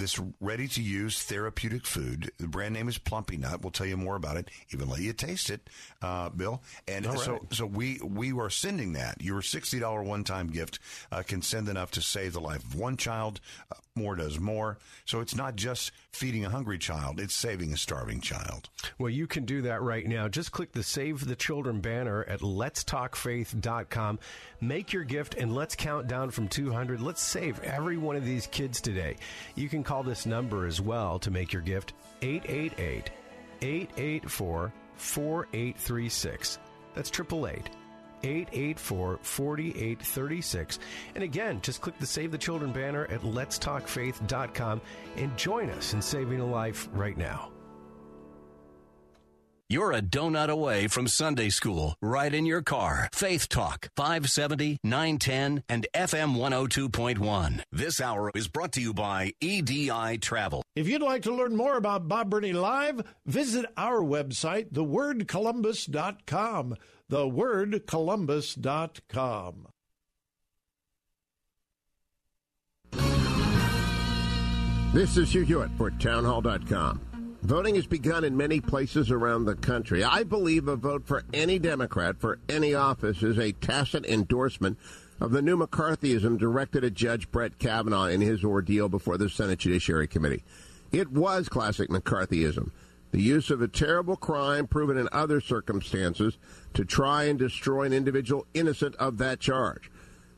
This ready to use therapeutic food. The brand name is Plumpy Nut. We'll tell you more about it, even let you taste it, uh, Bill. And All so, so we we are sending that. Your sixty dollar one time gift uh, can send enough to save the life of one child. Uh, more does more. So it's not just feeding a hungry child; it's saving a starving child. Well, you can do that right now. Just click the Save the Children banner at letstalkfaith.com. Make your gift and let's count down from 200. Let's save every one of these kids today. You can call this number as well to make your gift 888 884 4836. That's 888 884 4836. And again, just click the Save the Children banner at letstalkfaith.com and join us in saving a life right now. You're a donut away from Sunday school, right in your car. Faith Talk, 570, 910, and FM 102.1. This hour is brought to you by EDI Travel. If you'd like to learn more about Bob Burney Live, visit our website, thewordcolumbus.com. Thewordcolumbus.com. This is Hugh Hewitt for townhall.com. Voting has begun in many places around the country. I believe a vote for any Democrat for any office is a tacit endorsement of the new McCarthyism directed at Judge Brett Kavanaugh in his ordeal before the Senate Judiciary Committee. It was classic McCarthyism. The use of a terrible crime proven in other circumstances to try and destroy an individual innocent of that charge.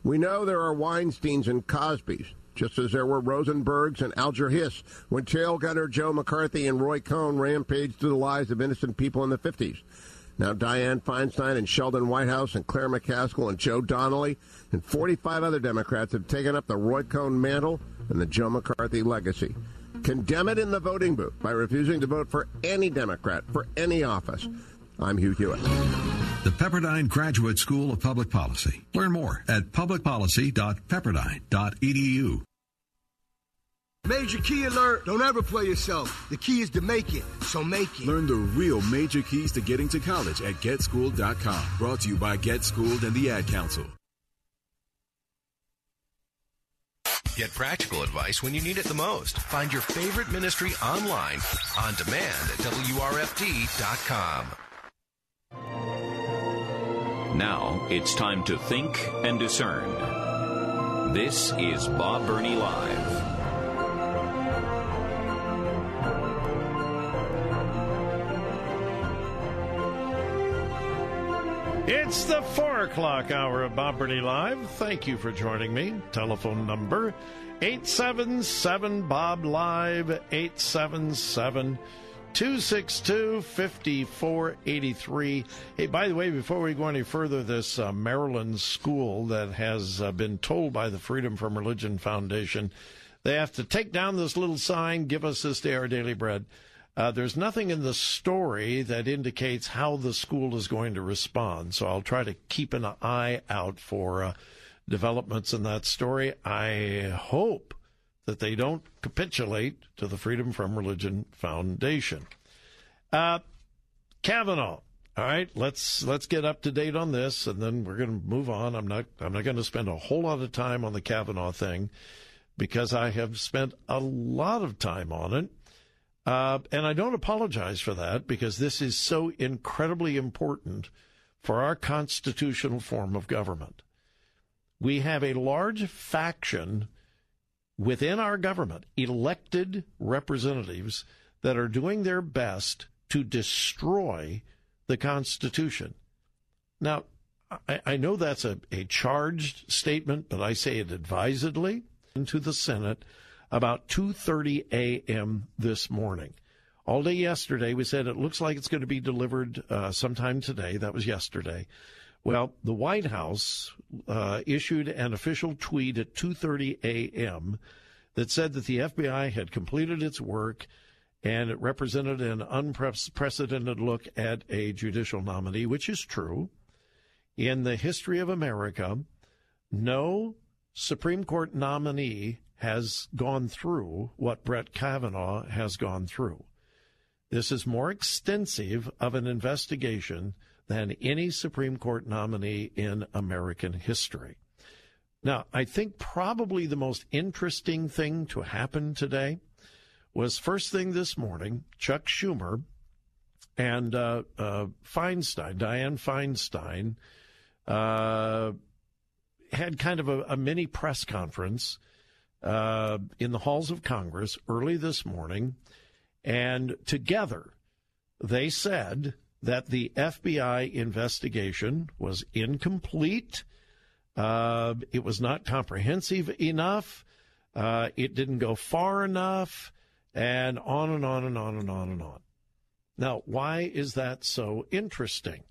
We know there are Weinsteins and Cosbys, just as there were Rosenbergs and Alger Hiss when tail gunner Joe McCarthy and Roy Cohn rampaged through the lives of innocent people in the 50s. Now Dianne Feinstein and Sheldon Whitehouse and Claire McCaskill and Joe Donnelly and 45 other Democrats have taken up the Roy Cohn mantle and the Joe McCarthy legacy. Condemn it in the voting booth by refusing to vote for any Democrat for any office. I'm Hugh Hewitt. The Pepperdine Graduate School of Public Policy. Learn more at publicpolicy.pepperdine.edu. Major key alert. Don't ever play yourself. The key is to make it, so make it. Learn the real major keys to getting to college at getschooled.com. Brought to you by Get Schooled and the Ad Council. Get practical advice when you need it the most. Find your favorite ministry online, on demand at WRFD.com. Now it's time to think and discern. This is Bob Burney Live. It's the four o'clock hour of Bob Burney Live. Thank you for joining me. Telephone number 877 Bob Live 877 262 5483. Hey, by the way, before we go any further, this uh, Maryland school that has uh, been told by the Freedom from Religion Foundation they have to take down this little sign, give us this day our daily bread. Uh, there's nothing in the story that indicates how the school is going to respond. So I'll try to keep an eye out for uh, developments in that story. I hope that they don't capitulate to the Freedom from Religion Foundation. Uh, Kavanaugh. All right, let's let's get up to date on this, and then we're going to move on. I'm not I'm not going to spend a whole lot of time on the Kavanaugh thing because I have spent a lot of time on it. Uh, and I don't apologize for that because this is so incredibly important for our constitutional form of government. We have a large faction within our government, elected representatives, that are doing their best to destroy the Constitution. Now, I, I know that's a, a charged statement, but I say it advisedly into the Senate about 2:30 a.m. this morning. All day yesterday, we said it looks like it's going to be delivered uh, sometime today. That was yesterday. Well, the White House uh, issued an official tweet at 2:30 a.m. that said that the FBI had completed its work and it represented an unprecedented look at a judicial nominee, which is true. In the history of America, no Supreme Court nominee has gone through what Brett Kavanaugh has gone through. This is more extensive of an investigation than any Supreme Court nominee in American history. Now, I think probably the most interesting thing to happen today was first thing this morning, Chuck Schumer and uh, uh, Feinstein, Dianne Feinstein, uh, had kind of a, a mini press conference uh, in the halls of Congress early this morning, and together they said that the FBI investigation was incomplete. Uh, it was not comprehensive enough. Uh, it didn't go far enough, and on and on and on and on and on. Now, why is that so interesting?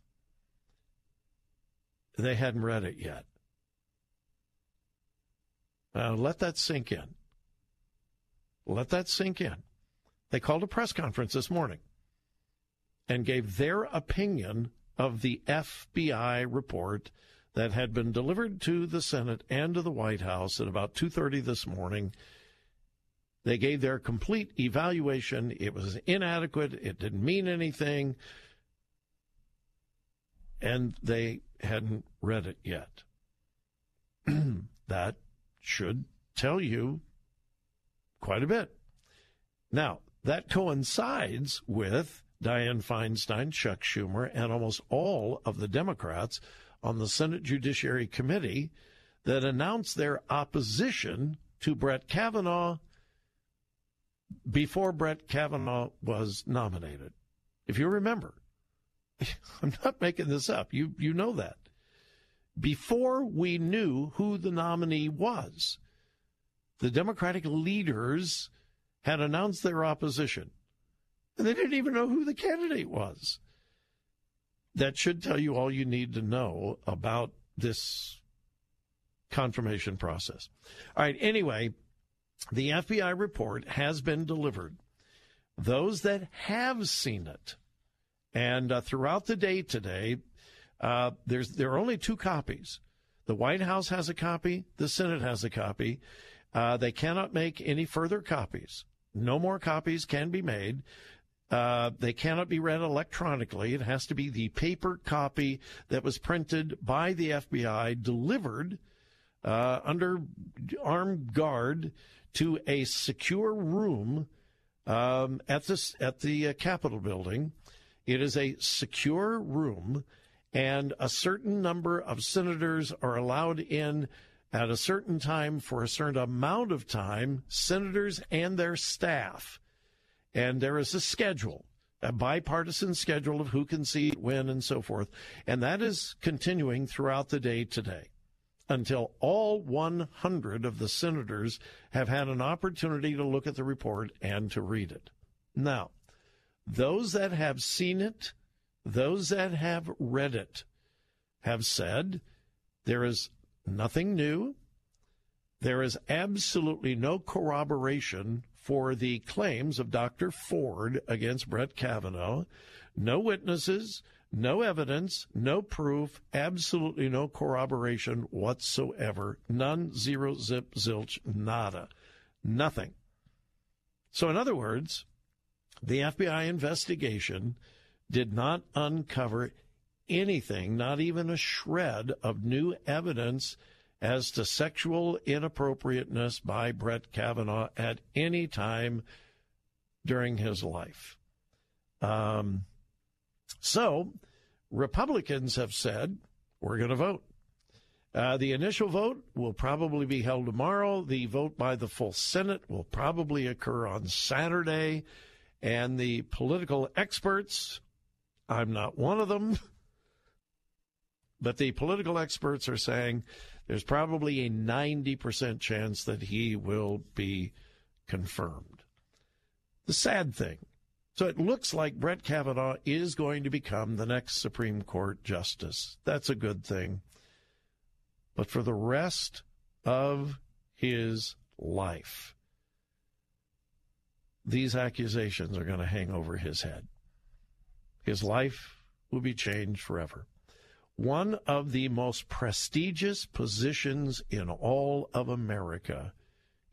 They hadn't read it yet. Uh, let that sink in. Let that sink in. They called a press conference this morning and gave their opinion of the FBI report that had been delivered to the Senate and to the White House at about 2:30 this morning. They gave their complete evaluation. It was inadequate. It didn't mean anything. And they hadn't read it yet. that should tell you quite a bit. Now, that coincides with Dianne Feinstein, Chuck Schumer, and almost all of the Democrats on the Senate Judiciary Committee that announced their opposition to Brett Kavanaugh before Brett Kavanaugh was nominated. If you remember, I'm not making this up. You you know that before we knew who the nominee was. The Democratic leaders had announced their opposition, and they didn't even know who the candidate was. That should tell you all you need to know about this confirmation process. All right, anyway, the FBI report has been delivered. Those that have seen it, and uh, throughout the day today, uh, there's there are only two copies. The White House has a copy. The Senate has a copy. Uh, they cannot make any further copies. No more copies can be made. Uh, they cannot be read electronically. It has to be the paper copy that was printed by the FBI, delivered uh, under armed guard to a secure room um, at this at the uh, Capitol building. It is a secure room and a certain number of senators are allowed in at a certain time for a certain amount of time, senators and their staff. And there is a schedule, a bipartisan schedule of who can see when and so forth. And that is continuing throughout the day today until all 100 of the senators have had an opportunity to look at the report and to read it. Now, those that have seen it those that have read it have said there is nothing new. There is absolutely no corroboration for the claims of Dr. Ford against Brett Kavanaugh. No witnesses, no evidence, no proof, absolutely no corroboration whatsoever. None, zero, zip, zilch, nada. Nothing. So, in other words, the FBI investigation did not uncover anything, not even a shred of new evidence as to sexual inappropriateness by Brett Kavanaugh at any time during his life. Um, so, Republicans have said, we're going to vote. Uh, the initial vote will probably be held tomorrow. The vote by the full Senate will probably occur on Saturday. And the political experts I'm not one of them. But the political experts are saying there's probably a 90% chance that he will be confirmed. The sad thing. So it looks like Brett Kavanaugh is going to become the next Supreme Court justice. That's a good thing. But for the rest of his life, these accusations are going to hang over his head. His life will be changed forever. One of the most prestigious positions in all of America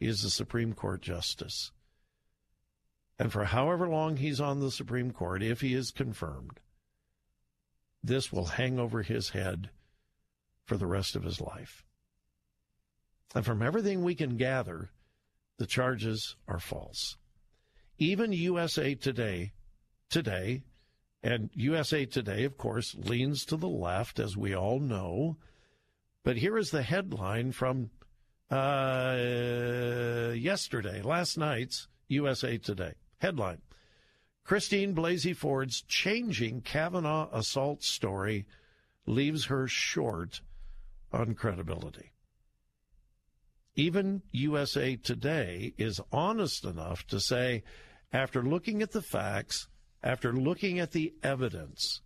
is the Supreme Court Justice. And for however long he's on the Supreme Court, if he is confirmed, this will hang over his head for the rest of his life. And from everything we can gather, the charges are false. Even USA Today today, and USA Today, of course, leans to the left, as we all know. But here is the headline from uh, yesterday, last night's USA Today. Headline Christine Blasey Ford's changing Kavanaugh assault story leaves her short on credibility. Even USA Today is honest enough to say, after looking at the facts, after looking at the evidence,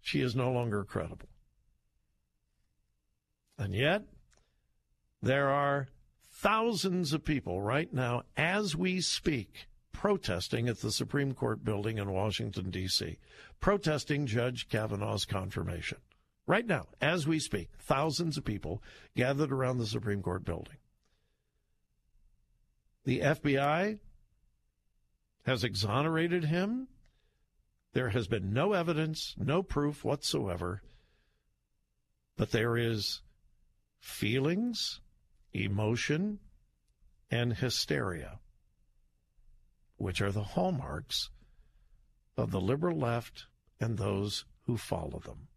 she is no longer credible. And yet, there are thousands of people right now, as we speak, protesting at the Supreme Court building in Washington, D.C., protesting Judge Kavanaugh's confirmation. Right now, as we speak, thousands of people gathered around the Supreme Court building. The FBI has exonerated him. There has been no evidence, no proof whatsoever. But there is feelings, emotion, and hysteria, which are the hallmarks of the liberal left and those who follow them.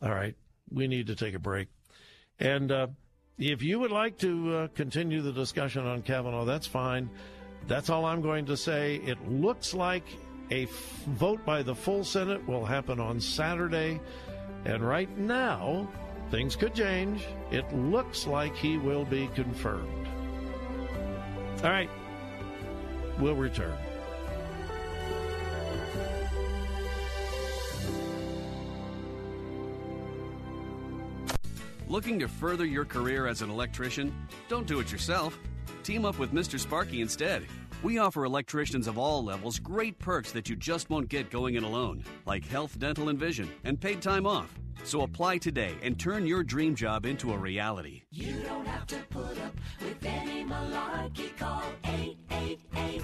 All right, we need to take a break. And uh, if you would like to uh, continue the discussion on Kavanaugh, that's fine. That's all I'm going to say. It looks like a f- vote by the full Senate will happen on Saturday. And right now, things could change. It looks like he will be confirmed. All right, we'll return. Looking to further your career as an electrician? Don't do it yourself. Team up with Mr. Sparky instead. We offer electricians of all levels great perks that you just won't get going it alone, like health, dental, and vision, and paid time off. So apply today and turn your dream job into a reality. You don't have to put up with any malarkey. Call 888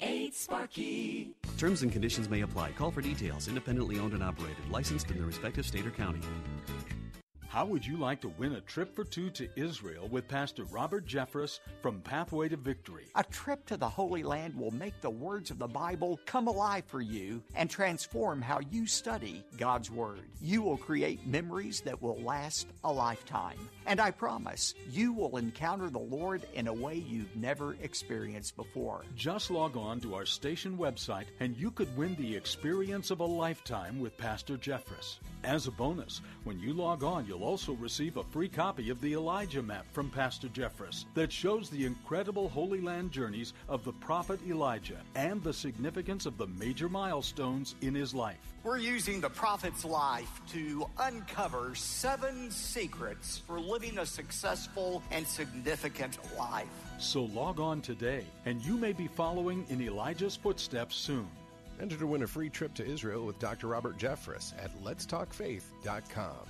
8 Sparky. Terms and conditions may apply. Call for details. Independently owned and operated. Licensed in the respective state or county. How would you like to win a trip for two to Israel with Pastor Robert Jeffress from Pathway to Victory? A trip to the Holy Land will make the words of the Bible come alive for you and transform how you study God's Word. You will create memories that will last a lifetime. And I promise you will encounter the Lord in a way you've never experienced before. Just log on to our station website and you could win the experience of a lifetime with Pastor Jeffress. As a bonus, when you log on, you'll also receive a free copy of the Elijah map from Pastor Jeffress that shows the incredible Holy Land journeys of the prophet Elijah and the significance of the major milestones in his life. We're using the prophet's life to uncover seven secrets for living a successful and significant life. So log on today, and you may be following in Elijah's footsteps soon. Enter to win a free trip to Israel with Dr. Robert Jeffress at letstalkfaith.com.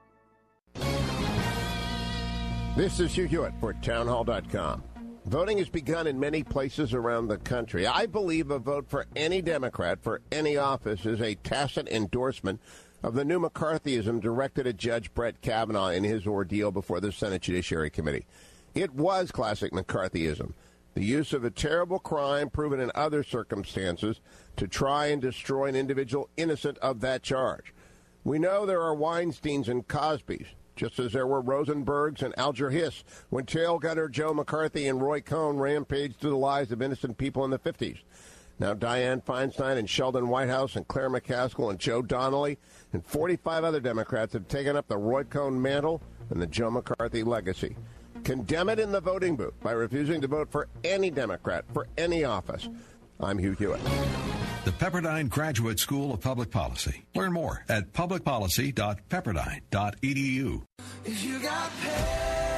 This is Hugh Hewitt for townhall.com. Voting has begun in many places around the country. I believe a vote for any Democrat for any office is a tacit endorsement of the new McCarthyism directed at Judge Brett Kavanaugh in his ordeal before the Senate Judiciary Committee. It was classic McCarthyism. The use of a terrible crime proven in other circumstances to try and destroy an individual innocent of that charge. We know there are Weinsteins and Cosbys. Just as there were Rosenbergs and Alger Hiss when tail gunner Joe McCarthy and Roy Cohn rampaged through the lives of innocent people in the 50s. Now Dianne Feinstein and Sheldon Whitehouse and Claire McCaskill and Joe Donnelly and 45 other Democrats have taken up the Roy Cohn mantle and the Joe McCarthy legacy. Condemn it in the voting booth by refusing to vote for any Democrat for any office. I'm Hugh Hewitt. The Pepperdine Graduate School of Public Policy. Learn more at publicpolicy.pepperdine.edu. If you got pain, he's a painting.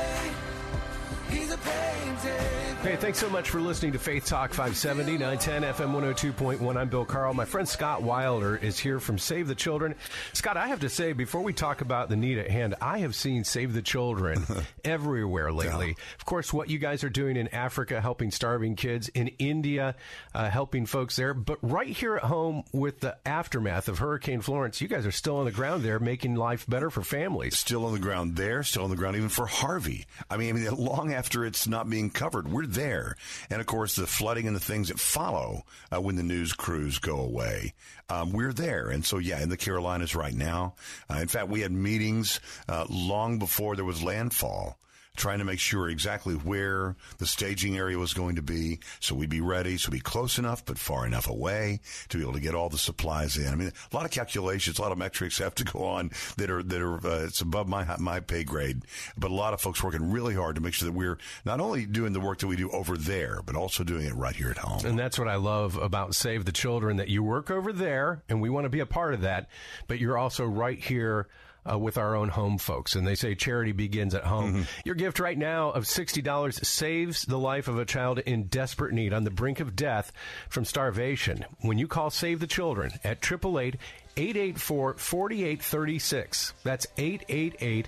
Hey, thanks so much for listening to Faith Talk 570, 910 FM 102.1. I'm Bill Carl. My friend Scott Wilder is here from Save the Children. Scott, I have to say, before we talk about the need at hand, I have seen Save the Children everywhere lately. Yeah. Of course, what you guys are doing in Africa, helping starving kids, in India, uh, helping folks there, but right here at home with the aftermath of Hurricane Florence, you guys are still on the ground there, making life better for families. Still on the ground there, still on the ground even for Harvey. I mean, I mean long after it's not being covered, we're there. And of course, the flooding and the things that follow uh, when the news crews go away, um, we're there. And so, yeah, in the Carolinas right now. Uh, in fact, we had meetings uh, long before there was landfall trying to make sure exactly where the staging area was going to be so we'd be ready, so we'd be close enough but far enough away to be able to get all the supplies in. I mean, a lot of calculations, a lot of metrics have to go on that are that are uh, it's above my my pay grade, but a lot of folks working really hard to make sure that we're not only doing the work that we do over there, but also doing it right here at home. And that's what I love about Save the Children that you work over there and we want to be a part of that, but you're also right here uh, with our own home folks. And they say charity begins at home. Mm-hmm. Your gift right now of $60 saves the life of a child in desperate need on the brink of death from starvation. When you call Save the Children at 888 884 4836, that's 888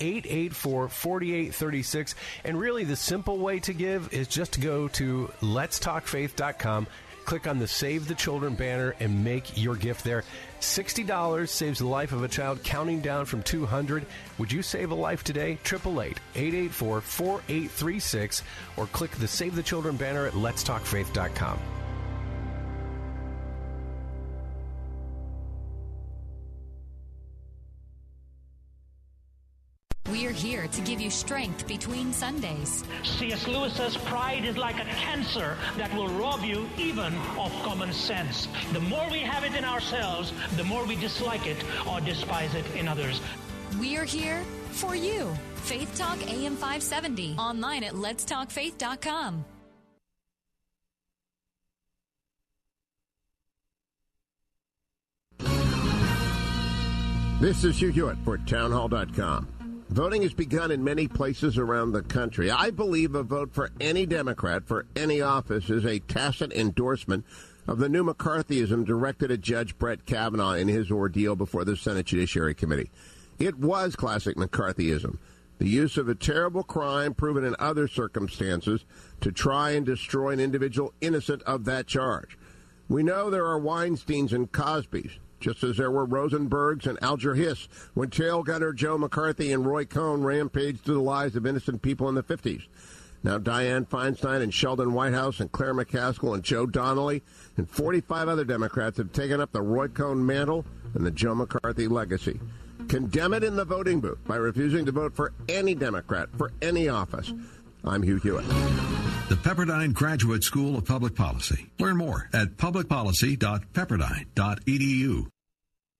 884 4836. And really, the simple way to give is just to go to letstalkfaith.com Click on the Save the Children banner and make your gift there. $60 saves the life of a child counting down from 200. Would you save a life today? 888-884-4836 or click the Save the Children banner at letstalkfaith.com. We're here to give you strength between Sundays. C.S. Lewis says pride is like a cancer that will rob you even of common sense. The more we have it in ourselves, the more we dislike it or despise it in others. We're here for you. Faith Talk AM 570. Online at letstalkfaith.com. This is Hugh Hewitt for townhall.com. Voting has begun in many places around the country. I believe a vote for any Democrat for any office is a tacit endorsement of the new McCarthyism directed at Judge Brett Kavanaugh in his ordeal before the Senate Judiciary Committee. It was classic McCarthyism, the use of a terrible crime proven in other circumstances to try and destroy an individual innocent of that charge. We know there are Weinsteins and Cosbys just as there were Rosenbergs and Alger Hiss when tail gunner Joe McCarthy and Roy Cohn rampaged through the lives of innocent people in the 50s. Now Dianne Feinstein and Sheldon Whitehouse and Claire McCaskill and Joe Donnelly and 45 other Democrats have taken up the Roy Cohn mantle and the Joe McCarthy legacy. Condemn it in the voting booth by refusing to vote for any Democrat for any office. I'm Hugh Hewitt. The Pepperdine Graduate School of Public Policy. Learn more at publicpolicy.pepperdine.edu.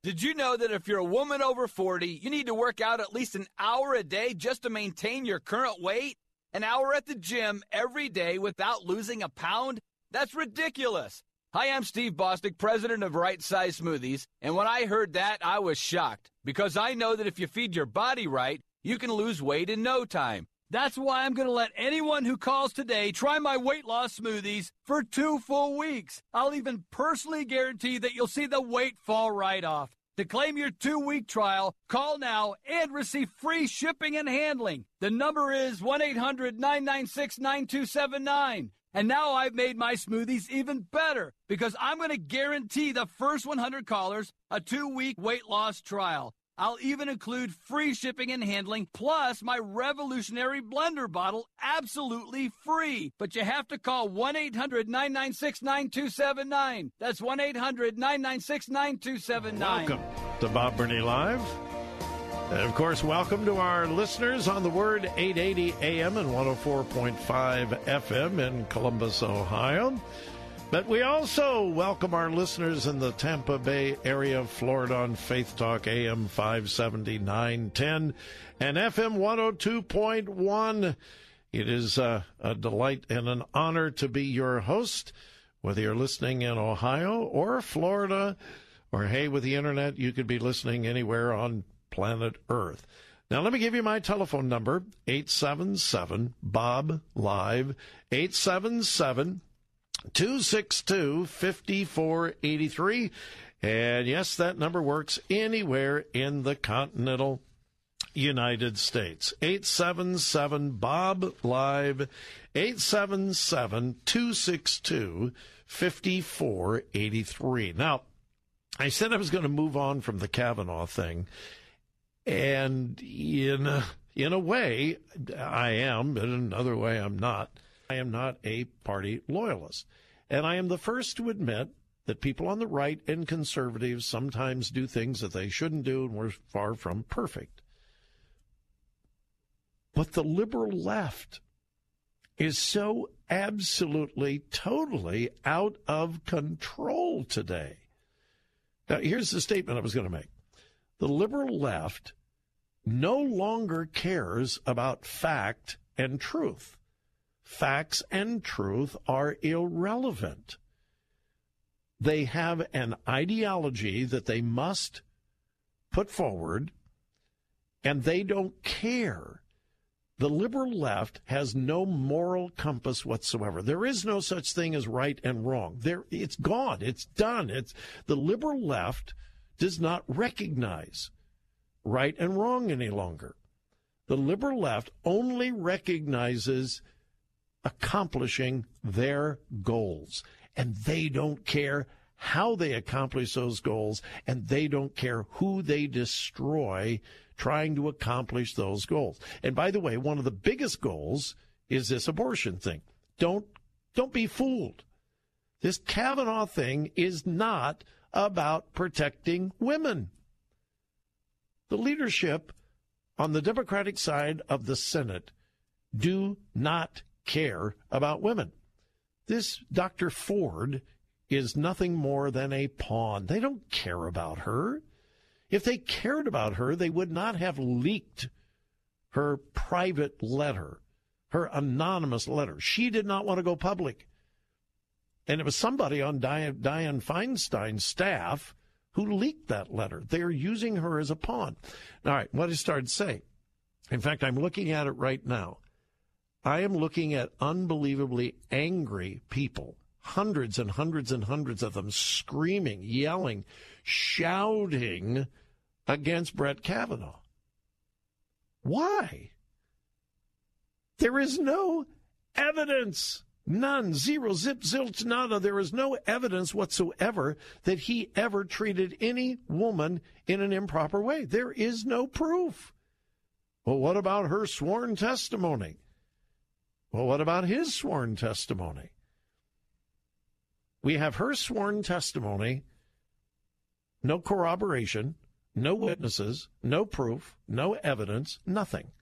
Did you know that if you're a woman over 40, you need to work out at least an hour a day just to maintain your current weight? An hour at the gym every day without losing a pound? That's ridiculous. Hi, I'm Steve Bostic, president of Right Size Smoothies, and when I heard that, I was shocked because I know that if you feed your body right, you can lose weight in no time. That's why I'm going to let anyone who calls today try my weight loss smoothies for two full weeks. I'll even personally guarantee that you'll see the weight fall right off. To claim your two week trial, call now and receive free shipping and handling. The number is 1 800 996 9279. And now I've made my smoothies even better because I'm going to guarantee the first 100 callers a two week weight loss trial. I'll even include free shipping and handling, plus my revolutionary blender bottle absolutely free. But you have to call 1 800 996 9279. That's 1 800 996 9279. Welcome to Bob Burney Live. And of course, welcome to our listeners on the Word 880 AM and 104.5 FM in Columbus, Ohio. But we also welcome our listeners in the Tampa Bay area of Florida on Faith Talk AM 57910 and FM 102.1. It is uh, a delight and an honor to be your host, whether you're listening in Ohio or Florida, or hey, with the internet, you could be listening anywhere on planet Earth. Now, let me give you my telephone number 877 Bob Live, 877 262 5483. And yes, that number works anywhere in the continental United States. 877 Bob Live, 877 262 5483. Now, I said I was going to move on from the Kavanaugh thing. And in a, in a way, I am, but in another way, I'm not. I am not a party loyalist. And I am the first to admit that people on the right and conservatives sometimes do things that they shouldn't do, and we're far from perfect. But the liberal left is so absolutely, totally out of control today. Now, here's the statement I was going to make the liberal left no longer cares about fact and truth. Facts and truth are irrelevant. They have an ideology that they must put forward, and they don't care. The liberal left has no moral compass whatsoever. There is no such thing as right and wrong. There, it's gone. It's done. It's the liberal left does not recognize right and wrong any longer. The liberal left only recognizes accomplishing their goals. And they don't care how they accomplish those goals, and they don't care who they destroy trying to accomplish those goals. And by the way, one of the biggest goals is this abortion thing. Don't don't be fooled. This Kavanaugh thing is not about protecting women. The leadership on the Democratic side of the Senate do not care about women. This Dr. Ford is nothing more than a pawn. They don't care about her. If they cared about her, they would not have leaked her private letter, her anonymous letter. She did not want to go public. And it was somebody on Dianne Feinstein's staff who leaked that letter. They're using her as a pawn. All right, what I started say. In fact, I'm looking at it right now. I am looking at unbelievably angry people, hundreds and hundreds and hundreds of them screaming, yelling, shouting against Brett Kavanaugh. Why? There is no evidence. None. Zero. Zip. Zilch. Nada. There is no evidence whatsoever that he ever treated any woman in an improper way. There is no proof. Well, what about her sworn testimony? Well, what about his sworn testimony? We have her sworn testimony, no corroboration, no witnesses, no proof, no evidence, nothing.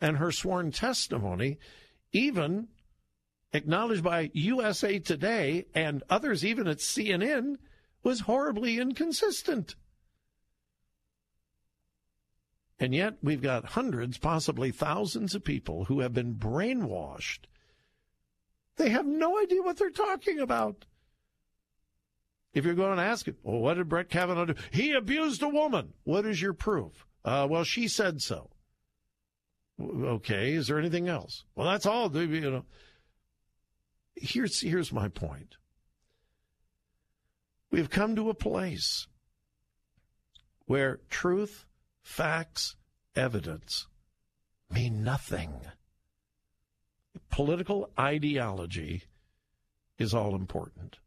And her sworn testimony, even acknowledged by USA Today and others, even at CNN, was horribly inconsistent. And yet, we've got hundreds, possibly thousands of people who have been brainwashed. They have no idea what they're talking about. If you're going to ask it, well, what did Brett Kavanaugh do? He abused a woman. What is your proof? Uh, well, she said so. Okay, is there anything else? Well, that's all. You know. Here's here's my point. We've come to a place where truth facts, evidence mean nothing. Political ideology is all important.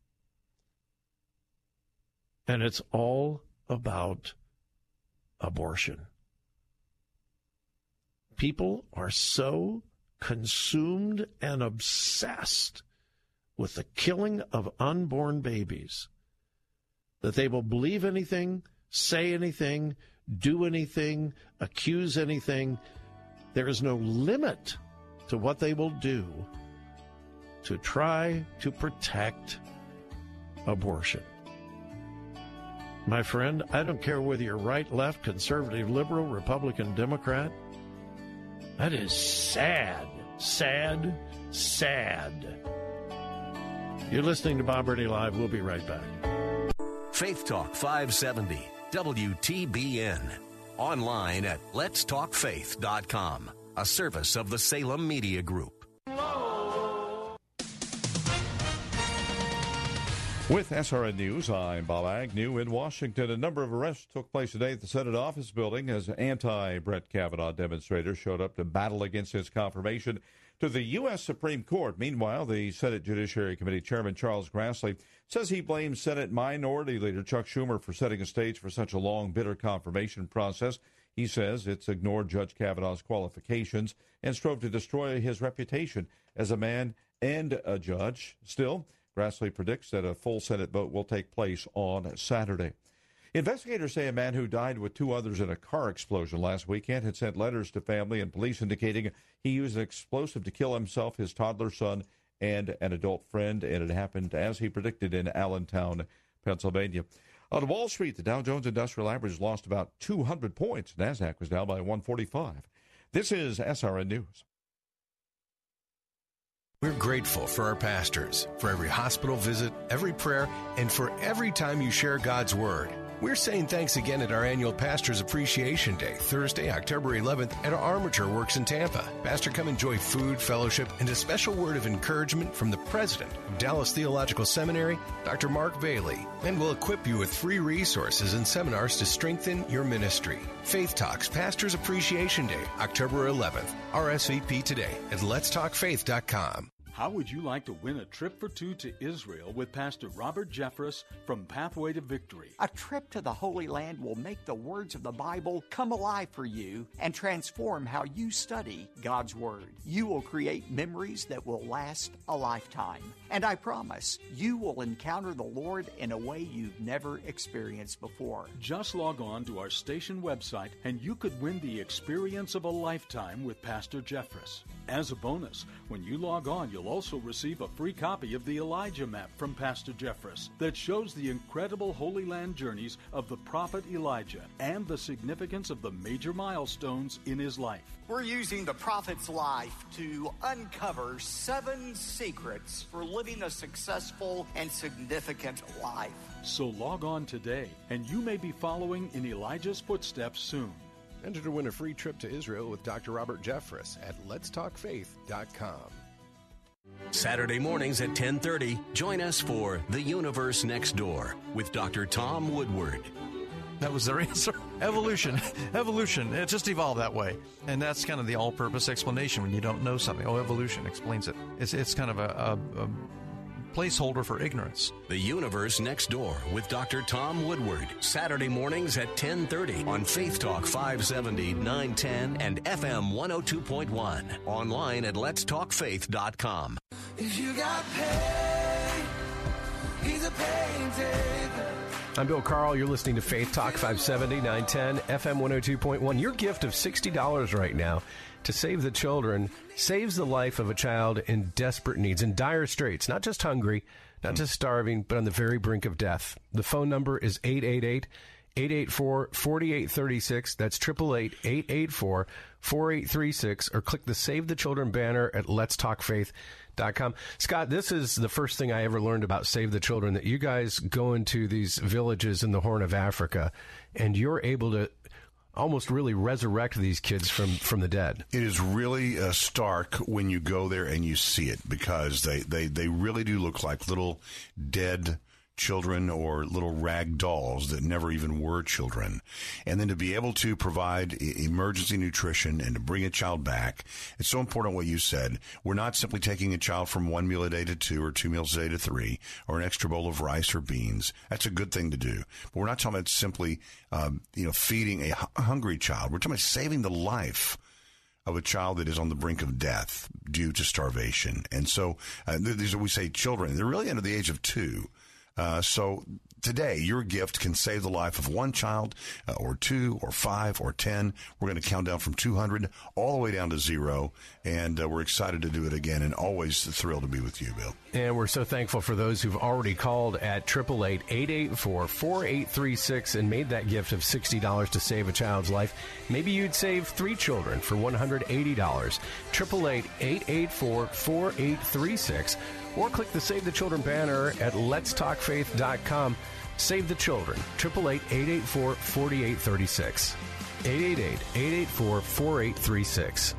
And it's all about abortion. People are so consumed and obsessed with the killing of unborn babies that they will believe anything, say anything, do anything, accuse anything. There is no limit to what they will do to try to protect abortion. My friend, I don't care whether you're right, left, conservative, liberal, Republican, Democrat. That is sad, sad, sad. You're listening to Bob Burney Live. We'll be right back. Faith Talk 570, WTBN. Online at letstalkfaith.com, a service of the Salem Media Group. With SRN News, I'm Bob Agnew in Washington. A number of arrests took place today at the Senate office building as anti Brett Kavanaugh demonstrators showed up to battle against his confirmation to the U.S. Supreme Court. Meanwhile, the Senate Judiciary Committee Chairman Charles Grassley says he blames Senate Minority Leader Chuck Schumer for setting a stage for such a long, bitter confirmation process. He says it's ignored Judge Kavanaugh's qualifications and strove to destroy his reputation as a man and a judge. Still, Grassley predicts that a full Senate vote will take place on Saturday. Investigators say a man who died with two others in a car explosion last weekend had sent letters to family and police indicating he used an explosive to kill himself, his toddler son, and an adult friend, and it happened as he predicted in Allentown, Pennsylvania. On Wall Street, the Dow Jones Industrial Average lost about 200 points. Nasdaq was down by 145. This is SRN News. We're grateful for our pastors, for every hospital visit, every prayer, and for every time you share God's Word. We're saying thanks again at our annual Pastors Appreciation Day, Thursday, October 11th, at Armature Works in Tampa. Pastor, come enjoy food, fellowship, and a special word of encouragement from the president of Dallas Theological Seminary, Dr. Mark Bailey, and we'll equip you with free resources and seminars to strengthen your ministry. Faith Talks Pastors Appreciation Day, October 11th. RSVP today at letstalkfaith.com. How would you like to win a trip for two to Israel with Pastor Robert Jeffress from Pathway to Victory? A trip to the Holy Land will make the words of the Bible come alive for you and transform how you study God's Word. You will create memories that will last a lifetime. And I promise you will encounter the Lord in a way you've never experienced before. Just log on to our station website and you could win the experience of a lifetime with Pastor Jeffress. As a bonus, when you log on, you'll also receive a free copy of the Elijah map from Pastor Jeffress that shows the incredible Holy Land journeys of the prophet Elijah and the significance of the major milestones in his life. We're using the prophet's life to uncover seven secrets for living a successful and significant life. So log on today, and you may be following in Elijah's footsteps soon. Enter to win a free trip to Israel with Dr. Robert Jeffress at letstalkfaith.com. Saturday mornings at 10:30, join us for The Universe Next Door with Dr. Tom Woodward. That was their answer. Evolution. Evolution. It just evolved that way. And that's kind of the all purpose explanation when you don't know something. Oh, evolution explains it. It's, it's kind of a, a, a placeholder for ignorance. The Universe Next Door with Dr. Tom Woodward. Saturday mornings at 10:30 on Faith Talk 570, 910 and FM 102.1. Online at letstalkfaith.com. If you got pain, he's a pain taker. I'm Bill Carl. You're listening to Faith Talk 570, 910, FM 102.1. Your gift of $60 right now to save the children saves the life of a child in desperate needs, in dire straits, not just hungry, not just starving, but on the very brink of death. The phone number is 888 884 4836. That's 888 884 4836. Or click the Save the Children banner at letstalkfaith.com. Scott, this is the first thing I ever learned about Save the Children that you guys go into these villages in the Horn of Africa and you're able to almost really resurrect these kids from, from the dead. It is really uh, stark when you go there and you see it because they, they, they really do look like little dead children or little rag dolls that never even were children. And then to be able to provide emergency nutrition and to bring a child back, it's so important what you said. We're not simply taking a child from one meal a day to two or two meals a day to three or an extra bowl of rice or beans. That's a good thing to do. But we're not talking about simply, um, you know, feeding a hungry child. We're talking about saving the life of a child that is on the brink of death due to starvation. And so uh, these are, we say children, they're really under the age of two. Uh, so today, your gift can save the life of one child, uh, or two, or five, or ten. We're going to count down from 200 all the way down to zero, and uh, we're excited to do it again, and always thrilled to be with you, Bill. And we're so thankful for those who've already called at 888-884-4836 and made that gift of $60 to save a child's life. Maybe you'd save three children for $180. 888-884-4836 or click the Save the Children banner at letstalkfaith.com. Save the Children, 888-884-4836. 888-884-4836.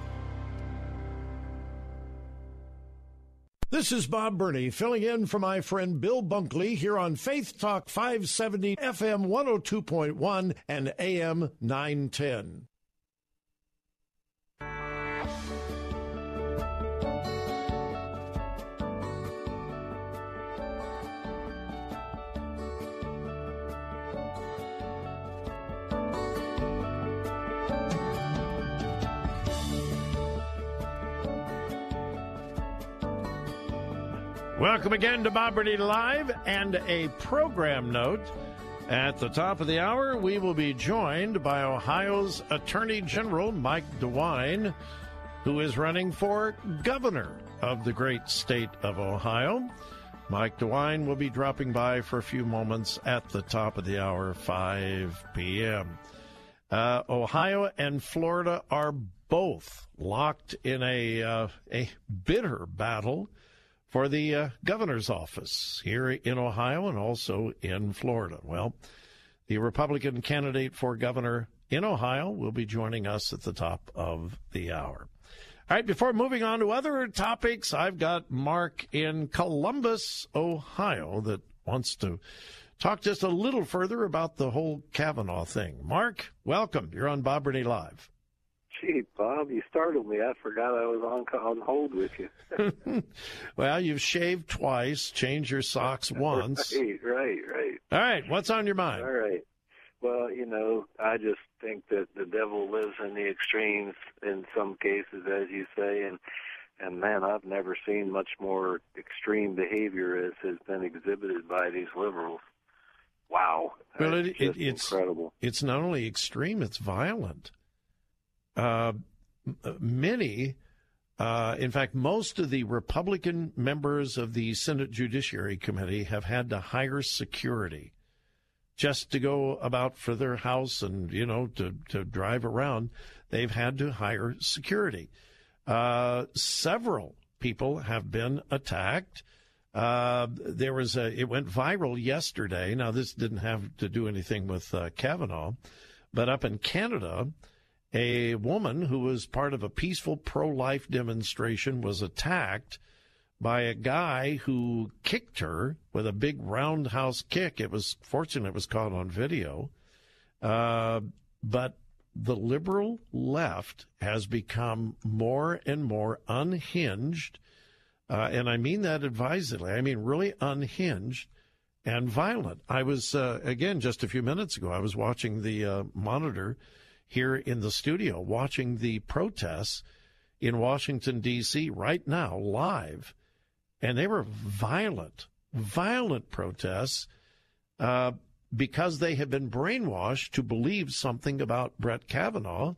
This is Bob Burney filling in for my friend Bill Bunkley here on Faith Talk 570 FM 102.1 and AM 910. Welcome again to Bob Burney Live and a program note. At the top of the hour, we will be joined by Ohio's Attorney General Mike DeWine, who is running for governor of the great state of Ohio. Mike DeWine will be dropping by for a few moments at the top of the hour, 5 p.m. Uh, Ohio and Florida are both locked in a uh, a bitter battle for the uh, governor's office here in Ohio and also in Florida. Well, the Republican candidate for governor in Ohio will be joining us at the top of the hour. All right, before moving on to other topics, I've got Mark in Columbus, Ohio, that wants to talk just a little further about the whole Kavanaugh thing. Mark, welcome. You're on Bob Burney Live. Gee, Bob, you startled me. I forgot I was on on hold with you. well, you've shaved twice, changed your socks once. right, right, right. All right, what's on your mind? All right. Well, you know, I just think that the devil lives in the extremes in some cases, as you say, and and man, I've never seen much more extreme behavior as has been exhibited by these liberals. Wow. Well, it, it, it's incredible. It's not only extreme; it's violent. Uh, many, uh, in fact, most of the Republican members of the Senate Judiciary Committee have had to hire security just to go about for their house and you know to to drive around. They've had to hire security. Uh, several people have been attacked. Uh, there was a, it went viral yesterday. Now, this didn't have to do anything with uh, Kavanaugh, but up in Canada, a woman who was part of a peaceful pro life demonstration was attacked by a guy who kicked her with a big roundhouse kick. It was fortunate it was caught on video. Uh, but the liberal left has become more and more unhinged. Uh, and I mean that advisedly. I mean really unhinged and violent. I was, uh, again, just a few minutes ago, I was watching the uh, monitor here in the studio, watching the protests in Washington, D.C. right now, live. And they were violent, violent protests uh, because they have been brainwashed to believe something about Brett Kavanaugh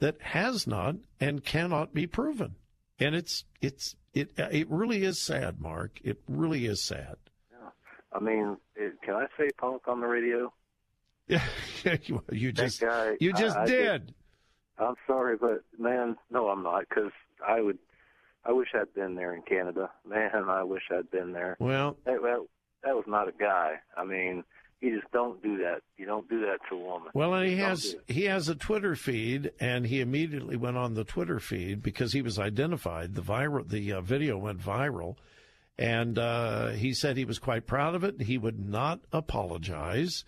that has not and cannot be proven. And it's it's it it really is sad, Mark. It really is sad. Yeah. I mean, it, can I say punk on the radio? Yeah, you, just guy, you just I- I did. I'm sorry, but man, no, I'm not, because I would. I wish I'd been there in Canada. Man, I wish I'd been there. Well, that, that, that was not a guy. I mean, you just don't do that. You don't do that to a woman. Well, and he You has he has a Twitter feed, and he immediately went on the Twitter feed because he was identified. The viral the uh, video went viral, and uh, he said he was quite proud of it. He would not apologize.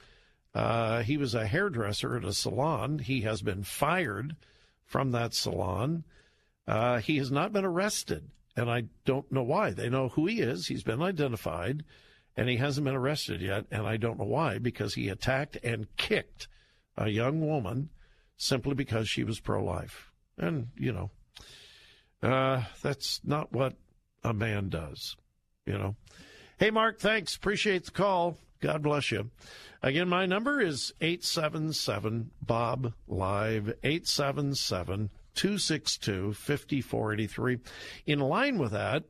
Uh, he was a hairdresser at a salon. He has been fired from that salon. Uh, he has not been arrested, and I don't know why. They know who he is. He's been identified, and he hasn't been arrested yet, and I don't know why because he attacked and kicked a young woman simply because she was pro-life, and you know, uh, that's not what a man does, you know. Hey, Mark, thanks. Appreciate the call. God bless you. Again, my number is 877 Bob Live, 877 262 5483. In line with that,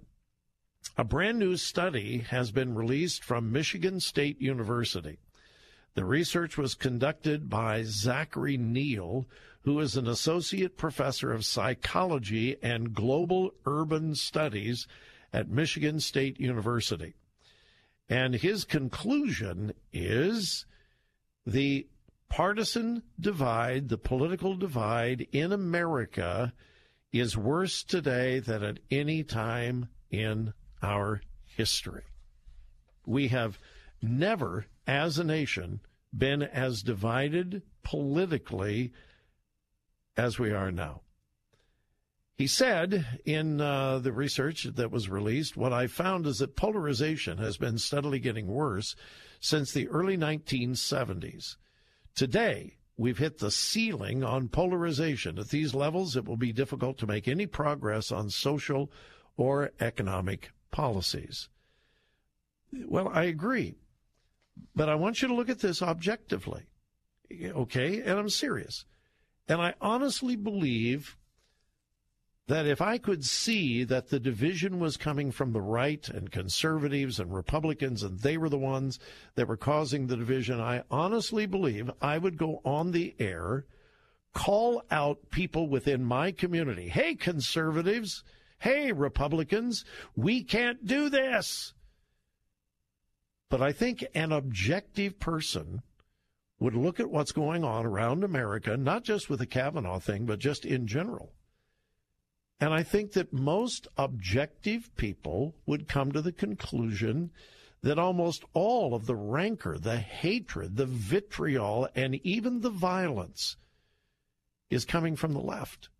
a brand new study has been released from Michigan State University. The research was conducted by Zachary Neal, who is an associate professor of psychology and global urban studies at Michigan State University. And his conclusion is the partisan divide, the political divide in America is worse today than at any time in our history. We have never, as a nation, been as divided politically as we are now. He said in uh, the research that was released, what I found is that polarization has been steadily getting worse since the early 1970s. Today, we've hit the ceiling on polarization. At these levels, it will be difficult to make any progress on social or economic policies. Well, I agree. But I want you to look at this objectively. Okay? And I'm serious. And I honestly believe that if I could see that the division was coming from the right and conservatives and Republicans and they were the ones that were causing the division, I honestly believe I would go on the air, call out people within my community. Hey, conservatives. Hey, Republicans, we can't do this. But I think an objective person would look at what's going on around America, not just with the Kavanaugh thing, but just in general and I think that most objective people would come to the conclusion that almost all of the rancor, the hatred, the vitriol, and even the violence is coming from the left.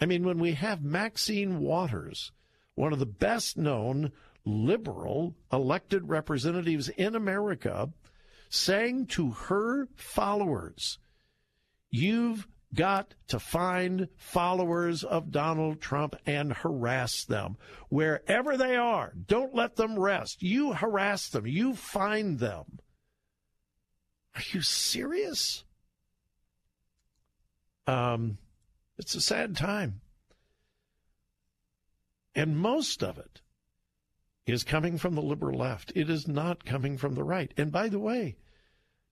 I mean, when we have Maxine Waters, one of the best known liberal elected representatives in America, saying to her followers, You've got to find followers of Donald Trump and harass them wherever they are. Don't let them rest. You harass them, you find them. Are you serious? Um, it's a sad time. And most of it is coming from the liberal left. It is not coming from the right. And by the way,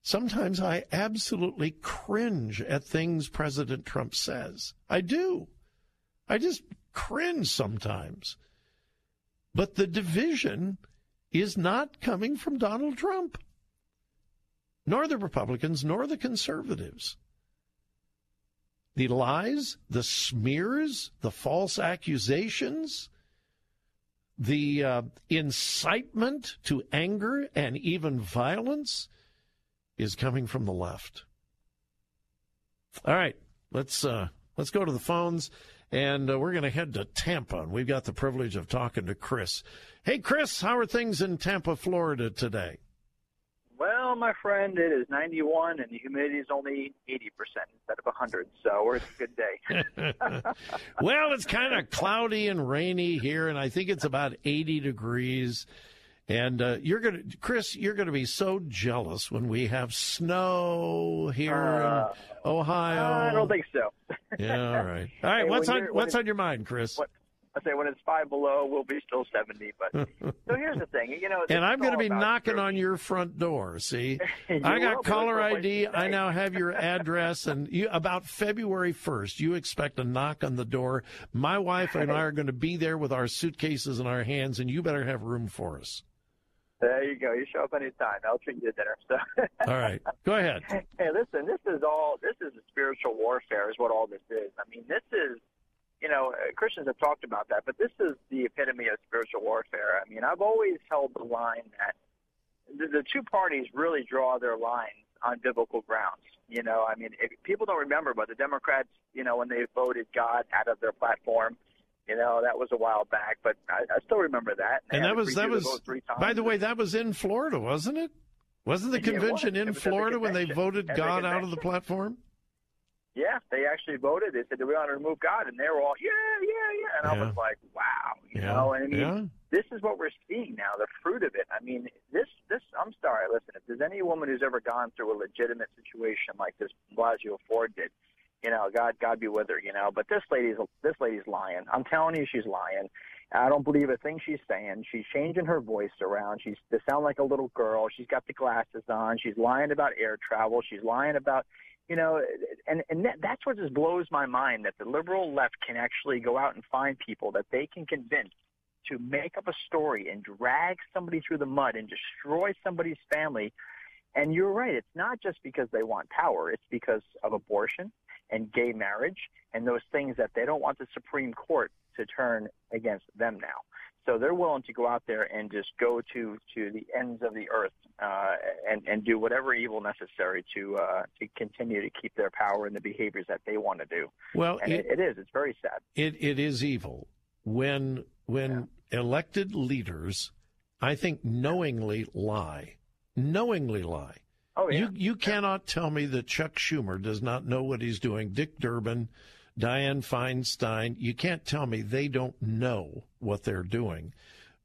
Sometimes I absolutely cringe at things President Trump says. I do. I just cringe sometimes. But the division is not coming from Donald Trump, nor the Republicans, nor the conservatives. The lies, the smears, the false accusations, the uh, incitement to anger and even violence is coming from the left. All right, let's uh, let's go to the phones, and uh, we're going to head to Tampa. And we've got the privilege of talking to Chris. Hey, Chris, how are things in Tampa, Florida today? Well, my friend, it is 91 and the humidity is only 80% instead of 100, so we're a good day. well, it's kind of cloudy and rainy here, and I think it's about 80 degrees. And uh, you're going to, Chris, you're going to be so jealous when we have snow here uh, in Ohio. I don't think so. yeah, all right. All right. Hey, what's on What's on your mind, Chris? What, I say when it's five below, we'll be still seventy. But so here's the thing, you know. And I'm going to be knocking on your front door. See, I got caller ID. I now have your address, and you about February first, you expect a knock on the door. My wife and I are going to be there with our suitcases in our hands, and you better have room for us. There you go. You show up anytime. I'll treat you to dinner. So. all right. Go ahead. Hey, listen. This is all. This is spiritual warfare. Is what all this is. I mean, this is. You know, uh, Christians have talked about that, but this is the epitome of spiritual warfare. I mean, I've always held the line that the, the two parties really draw their lines on biblical grounds. You know, I mean, if people don't remember, but the Democrats, you know, when they voted God out of their platform, you know, that was a while back, but I, I still remember that. And, and that was that was. By the way, that was in Florida, wasn't it? Wasn't the convention in Florida when they voted God out of the platform? Yeah, they actually voted. They said they want to remove God, and they were all yeah, yeah, yeah. And yeah. I was like, wow, you yeah. know. And I mean, yeah. this is what we're seeing now, the fruit of it. I mean, this, this, I'm sorry, listen, if there's any woman who's ever gone through a legitimate situation like this Blasey Ford did, you know, God, God be with her, you know, but this lady's, this lady's lying. I'm telling you, she's lying. I don't believe a thing she's saying. She's changing her voice around. She's to sound like a little girl. She's got the glasses on. She's lying about air travel. She's lying about, you know, and and that, that's what just blows my mind that the liberal left can actually go out and find people that they can convince to make up a story and drag somebody through the mud and destroy somebody's family. And you're right. It's not just because they want power. It's because of abortion and gay marriage and those things that they don't want the Supreme Court to turn against them now. So they're willing to go out there and just go to to the ends of the earth uh, and and do whatever evil necessary to uh, to continue to keep their power and the behaviors that they want to do. Well, and it, it, it is. It's very sad. It it is evil when when yeah. elected leaders, I think, knowingly lie, knowingly lie. Oh yeah. You you cannot tell me that Chuck Schumer does not know what he's doing. Dick Durbin Dianne Feinstein, you can't tell me they don't know what they're doing,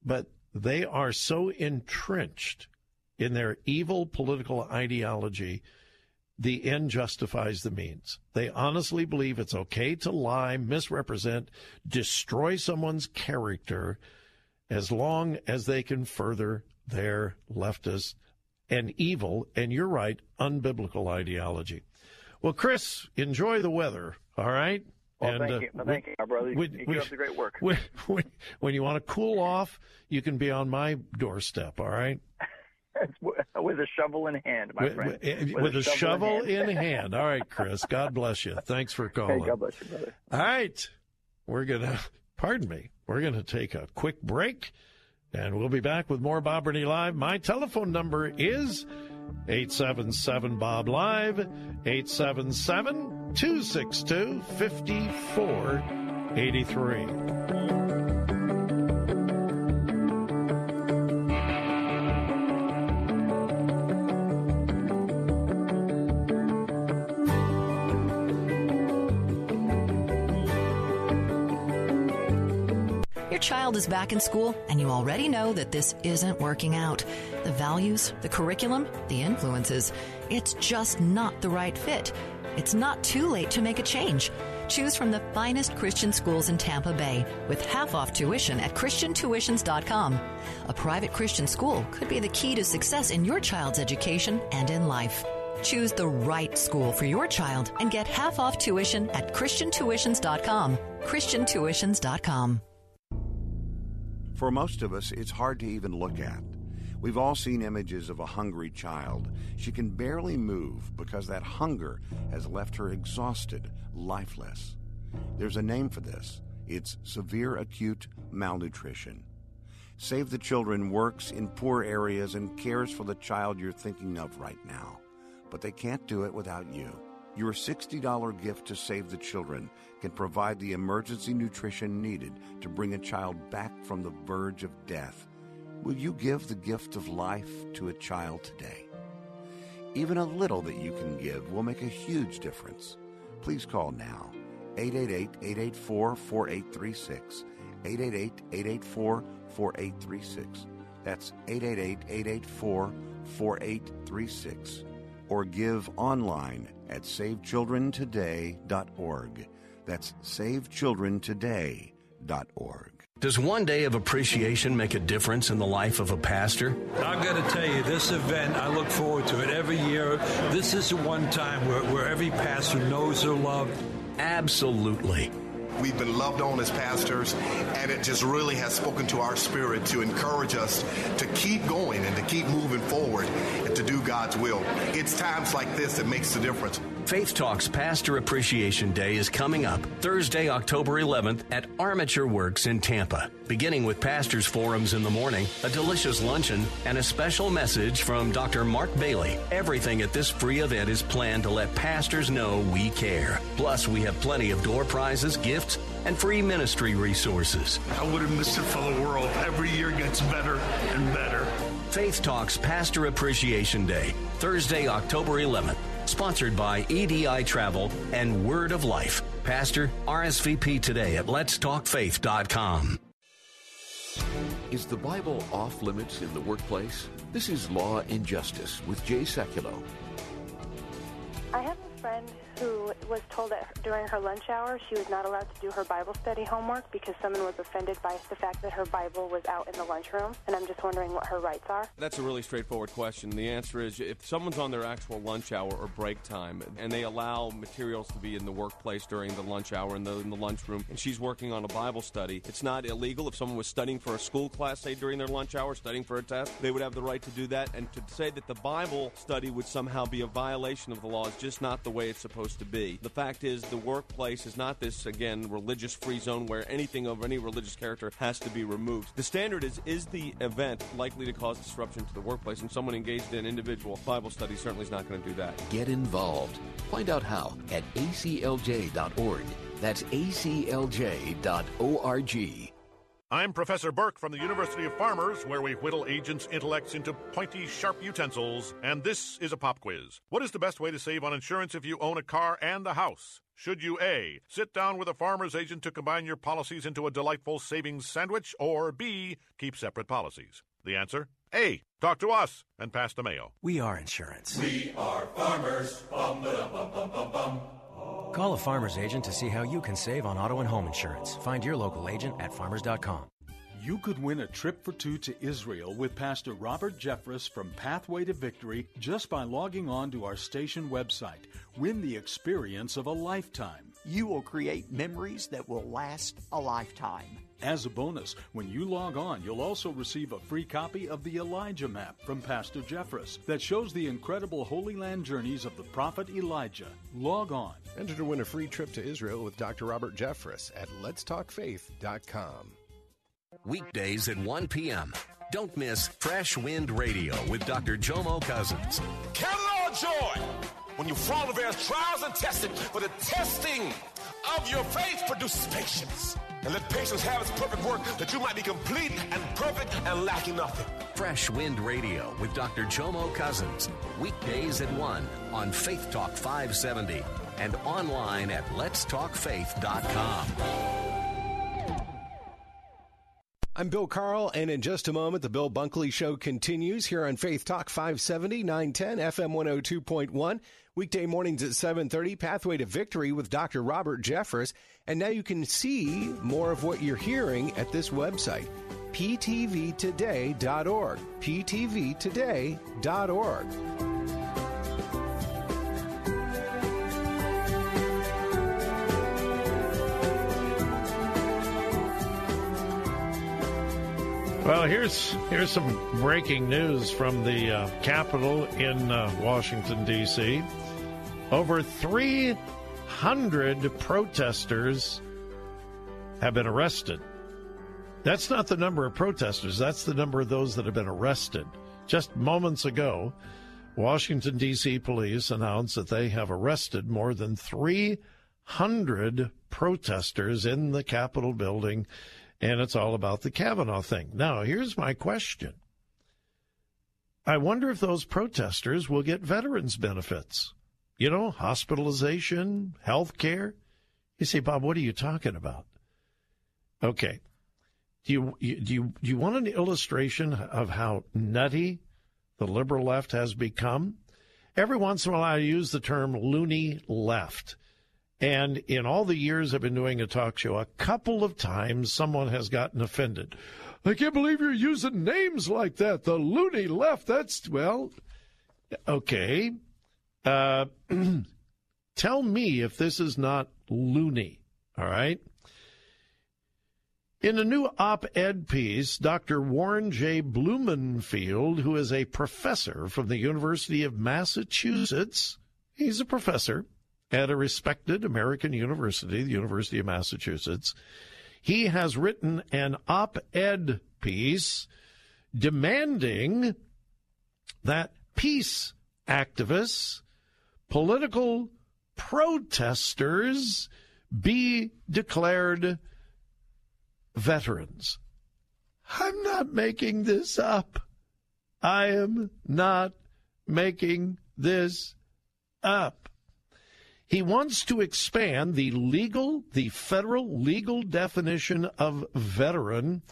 but they are so entrenched in their evil political ideology, the end justifies the means. They honestly believe it's okay to lie, misrepresent, destroy someone's character as long as they can further their leftist and evil, and you're right, unbiblical ideology. Well, Chris, enjoy the weather. All right. Well, and, thank uh, you. Well, thank you, my brother. You, you keep up the great work. When, when, when you want to cool off, you can be on my doorstep. All right. with a shovel in hand, my with, friend. With, with a, a, shovel, in, hand. in, hand. All right, Chris. God bless you. Thanks for calling. Hey, God bless you, brother. All right. We're going to, pardon me, we're going to take a quick break and we'll be back with more Bob Burney Live. My telephone number is 877 Bob Live, 877 262 5483. Your child is back in school, and you already know that this isn't working out. The values, the curriculum, the influences, it's just not the right fit. It's not too late to make a change. Choose from the finest Christian schools in Tampa Bay with half off tuition at ChristianTuitions.com. A private Christian school could be the key to success in your child's education and in life. Choose the right school for your child and get half off tuition at ChristianTuitions.com. ChristianTuitions.com. For most of us, it's hard to even look at. We've all seen images of a hungry child. She can barely move because that hunger has left her exhausted, lifeless. There's a name for this it's severe acute malnutrition. Save the Children works in poor areas and cares for the child you're thinking of right now, but they can't do it without you. Your $60 gift to Save the Children can provide the emergency nutrition needed to bring a child back from the verge of death. Will you give the gift of life to a child today? Even a little that you can give will make a huge difference. Please call now 888 884 4836. 888 884 4836. That's 888 884 4836. Or give online at SaveChildrenToday.org. That's SaveChildrenToday.org. Does one day of appreciation make a difference in the life of a pastor? I've got to tell you, this event, I look forward to it every year. This is the one time where, where every pastor knows they're loved. Absolutely. We've been loved on as pastors, and it just really has spoken to our spirit to encourage us to keep going and to keep moving forward and to do God's will. It's times like this that makes the difference. Faith Talks Pastor Appreciation Day is coming up Thursday, October 11th at Armature Works in Tampa. Beginning with Pastors Forums in the morning, a delicious luncheon, and a special message from Dr. Mark Bailey. Everything at this free event is planned to let pastors know we care. Plus, we have plenty of door prizes, gifts, and free ministry resources. I would have missed it for the world. Every year gets better and better. Faith Talks Pastor Appreciation Day, Thursday, October 11th. Sponsored by EDI Travel and Word of Life. Pastor, RSVP today at letstalkfaith.com. Is the Bible off limits in the workplace? This is Law and Justice with Jay Sekulow. I have a friend who was told that during her lunch hour she was not allowed to do her Bible study homework because someone was offended by the fact that her Bible was out in the lunchroom. And I'm just wondering what her rights are. That's a really straightforward question. The answer is if someone's on their actual lunch hour or break time and they allow materials to be in the workplace during the lunch hour in the, in the lunchroom and she's working on a Bible study, it's not illegal. If someone was studying for a school class, say during their lunch hour, studying for a test, they would have the right to do that. And to say that the Bible study would somehow be a violation of the law is just not the way it's supposed to be. The fact is, the workplace is not this, again, religious free zone where anything of any religious character has to be removed. The standard is is the event likely to cause disruption to the workplace? And someone engaged in individual Bible study certainly is not going to do that. Get involved. Find out how at aclj.org. That's aclj.org. I'm Professor Burke from the University of Farmers, where we whittle agents' intellects into pointy, sharp utensils, and this is a pop quiz. What is the best way to save on insurance if you own a car and a house? Should you A. Sit down with a farmer's agent to combine your policies into a delightful savings sandwich, or B. Keep separate policies? The answer? A. Talk to us and pass the mail. We are insurance. We are farmers. Bum, ba, bum, bum, bum, bum. Call a farmer's agent to see how you can save on auto and home insurance. Find your local agent at farmers.com. You could win a trip for two to Israel with Pastor Robert Jeffress from Pathway to Victory just by logging on to our station website. Win the experience of a lifetime. You will create memories that will last a lifetime. As a bonus, when you log on, you'll also receive a free copy of the Elijah Map from Pastor Jeffress that shows the incredible Holy Land journeys of the prophet Elijah. Log on. Enter to win a free trip to Israel with Dr. Robert Jeffress at letstalkfaith.com. Weekdays at 1 p.m. Don't miss Fresh Wind Radio with Dr. Jomo Cousins. Count it all joy when you fall into various trials and testing, for the testing of your faith produces patience. And let patience have its perfect work, that you might be complete and perfect and lacking nothing. Fresh Wind Radio with Dr. Jomo Cousins. Weekdays at 1 on Faith Talk 570 and online at letstalkfaith.com. I'm Bill Carl, and in just a moment, the Bill Bunkley Show continues here on Faith Talk 570, 910, FM 102.1. Weekday mornings at 7.30, Pathway to Victory with Dr. Robert Jeffress. And now you can see more of what you're hearing at this website, ptvtoday.org, ptvtoday.org. Well, here's here's some breaking news from the uh, Capitol in uh, Washington D.C. Over 300 protesters have been arrested. That's not the number of protesters. That's the number of those that have been arrested. Just moments ago, Washington D.C. police announced that they have arrested more than 300 protesters in the Capitol building and it's all about the Kavanaugh thing. Now, here's my question I wonder if those protesters will get veterans benefits. You know, hospitalization, health care. You say, Bob, what are you talking about? Okay. Do you, do you, do you want an illustration of how nutty the liberal left has become? Every once in a while, I use the term loony left. And in all the years I've been doing a talk show, a couple of times someone has gotten offended. I can't believe you're using names like that. The loony left. That's, well, okay. Uh, tell me if this is not loony. All right. In a new op ed piece, Dr. Warren J. Blumenfeld, who is a professor from the University of Massachusetts, he's a professor at a respected American university, the University of Massachusetts. He has written an op ed piece demanding that peace activists, political protesters be declared veterans. I'm not making this up. I am not making this up. He wants to expand the legal, the federal legal definition of veteran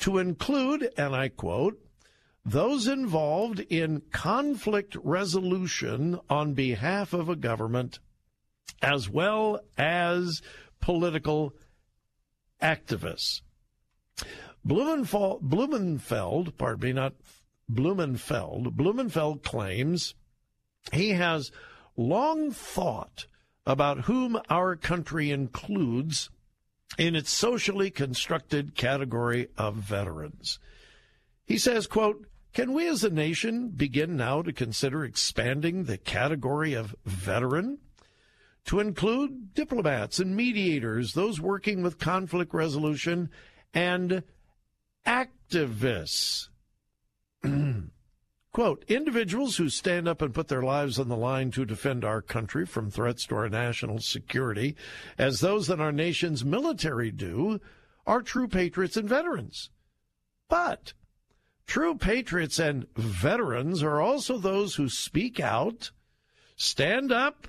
to include, and I quote, those involved in conflict resolution on behalf of a government, as well as political activists. Blumenfeld, Blumenfeld, pardon me, not Blumenfeld, Blumenfeld claims he has long thought about whom our country includes in its socially constructed category of veterans. He says, quote, can we as a nation begin now to consider expanding the category of veteran to include diplomats and mediators, those working with conflict resolution, and activists? Quote, individuals who stand up and put their lives on the line to defend our country from threats to our national security, as those that our nation's military do, are true patriots and veterans. But true patriots and veterans are also those who speak out, stand up,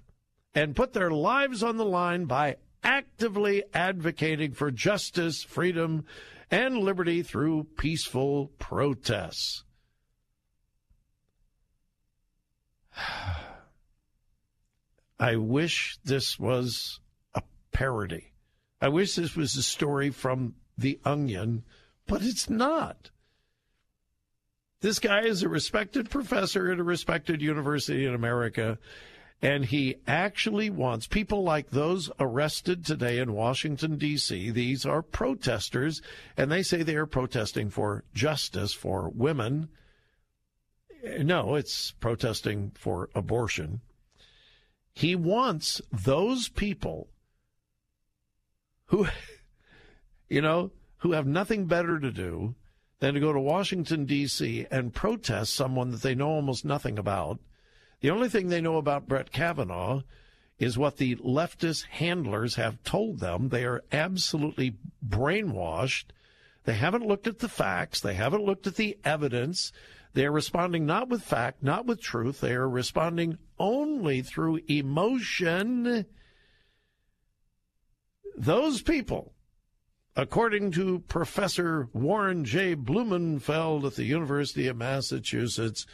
and put their lives on the line by actively advocating for justice, freedom, and liberty through peaceful protests. I wish this was a parody. I wish this was a story from The Onion, but it's not. This guy is a respected professor at a respected university in America, and he actually wants people like those arrested today in Washington, D.C. These are protesters, and they say they are protesting for justice for women no, it's protesting for abortion. He wants those people who, you know, who have nothing better to do than to go to Washington, D.C. and protest someone that they know almost nothing about. The only thing they know about Brett Kavanaugh is what the leftist handlers have told them. They are absolutely brainwashed. They haven't looked at the facts, they haven't looked at the evidence. They are responding not with fact, not with truth. They are responding only through emotion. Those people, according to Professor Warren J. Blumenfeld at the University of Massachusetts,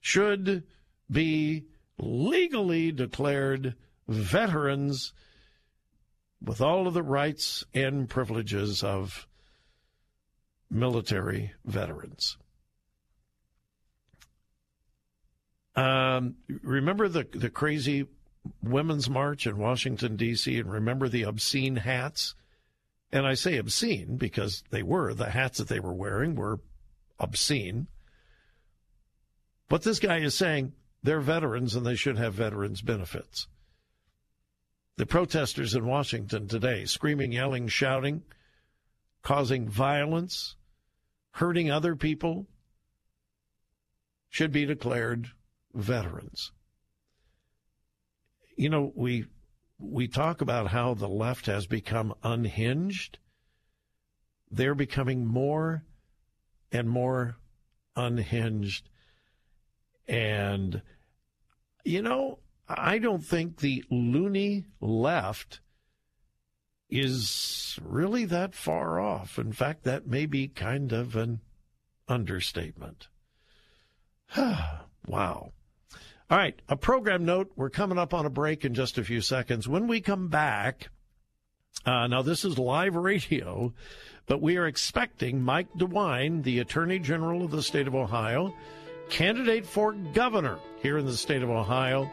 should be legally declared veterans with all of the rights and privileges of military veterans. Um, remember the the crazy women's march in Washington D.C. and remember the obscene hats. And I say obscene because they were the hats that they were wearing were obscene. But this guy is saying they're veterans and they should have veterans benefits. The protesters in Washington today, screaming, yelling, shouting, causing violence, hurting other people, should be declared veterans. You know, we we talk about how the left has become unhinged. They're becoming more and more unhinged. And, you know, I don't think the loony left is really that far off. In fact, that may be kind of an understatement. wow. All right, a program note. We're coming up on a break in just a few seconds. When we come back, uh, now this is live radio, but we are expecting Mike DeWine, the Attorney General of the state of Ohio, candidate for governor here in the state of Ohio.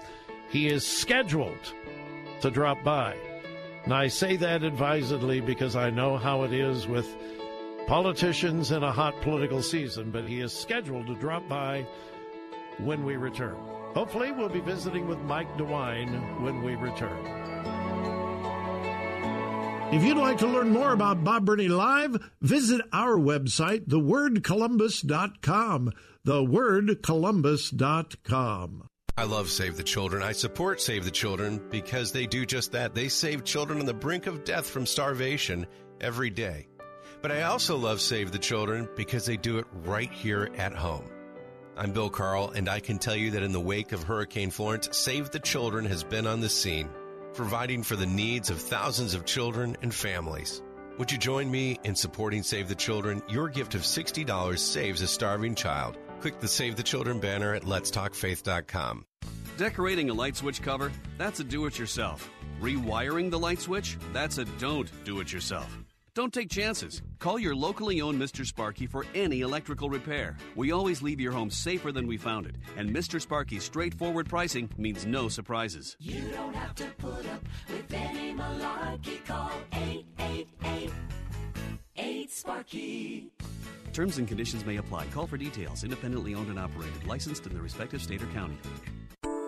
He is scheduled to drop by. And I say that advisedly because I know how it is with politicians in a hot political season, but he is scheduled to drop by when we return. Hopefully, we'll be visiting with Mike DeWine when we return. If you'd like to learn more about Bob Burney Live, visit our website, thewordcolumbus.com. Thewordcolumbus.com. I love Save the Children. I support Save the Children because they do just that. They save children on the brink of death from starvation every day. But I also love Save the Children because they do it right here at home. I'm Bill Carl, and I can tell you that in the wake of Hurricane Florence, Save the Children has been on the scene, providing for the needs of thousands of children and families. Would you join me in supporting Save the Children? Your gift of $60 saves a starving child. Click the Save the Children banner at letstalkfaith.com. Decorating a light switch cover? That's a do it yourself. Rewiring the light switch? That's a don't do it yourself. Don't take chances. Call your locally owned Mr. Sparky for any electrical repair. We always leave your home safer than we found it, and Mr. Sparky's straightforward pricing means no surprises. You don't have to put up with any malarkey. Call 888 8 Sparky. Terms and conditions may apply. Call for details. Independently owned and operated. Licensed in the respective state or county.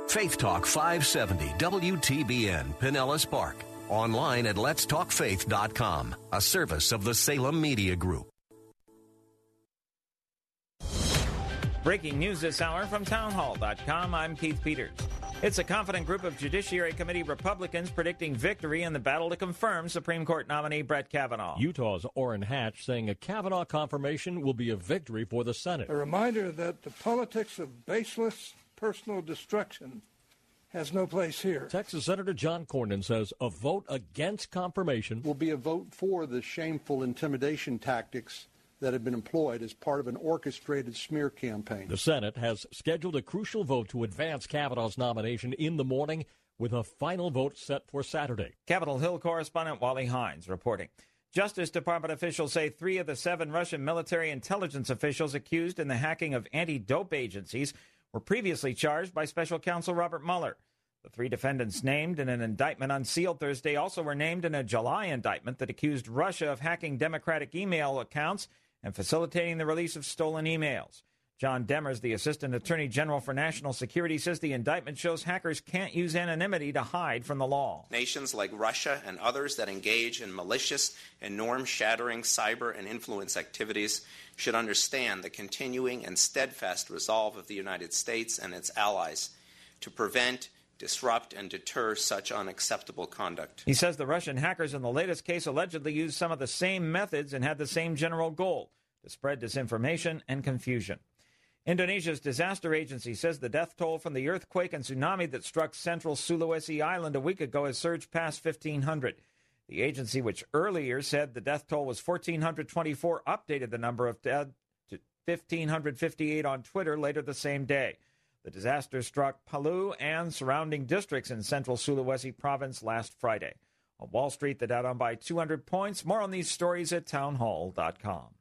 Faith Talk 570 WTBN Pinellas Park. Online at letstalkfaith.com, a service of the Salem Media Group. Breaking news this hour from townhall.com. I'm Keith Peters. It's a confident group of Judiciary Committee Republicans predicting victory in the battle to confirm Supreme Court nominee Brett Kavanaugh. Utah's Orrin Hatch saying a Kavanaugh confirmation will be a victory for the Senate. A reminder that the politics of baseless personal destruction has no place here. Texas Senator John Cornyn says a vote against confirmation will be a vote for the shameful intimidation tactics that have been employed as part of an orchestrated smear campaign. The Senate has scheduled a crucial vote to advance Kavanaugh's nomination in the morning with a final vote set for Saturday. Capitol Hill correspondent Wally Hindes reporting. Justice Department officials say three of the seven Russian military intelligence officials accused in the hacking of anti dope agencies were previously charged by special counsel Robert Mueller. The three defendants named in an indictment unsealed Thursday also were named in a July indictment that accused Russia of hacking Democratic email accounts and facilitating the release of stolen emails. John Demers, the Assistant Attorney General for National Security, says the indictment shows hackers can't use anonymity to hide from the law. Nations like Russia and others that engage in malicious and norm shattering cyber and influence activities should understand the continuing and steadfast resolve of the United States and its allies to prevent, disrupt, and deter such unacceptable conduct. He says the Russian hackers in the latest case allegedly used some of the same methods and had the same general goal to spread disinformation and confusion. Indonesia's disaster agency says the death toll from the earthquake and tsunami that struck central Sulawesi Island a week ago has surged past 1,500. The agency, which earlier said the death toll was 1,424, updated the number of dead to 1,558 on Twitter later the same day. The disaster struck Palu and surrounding districts in central Sulawesi province last Friday. On Wall Street, the Dow down by 200 points. More on these stories at townhall.com.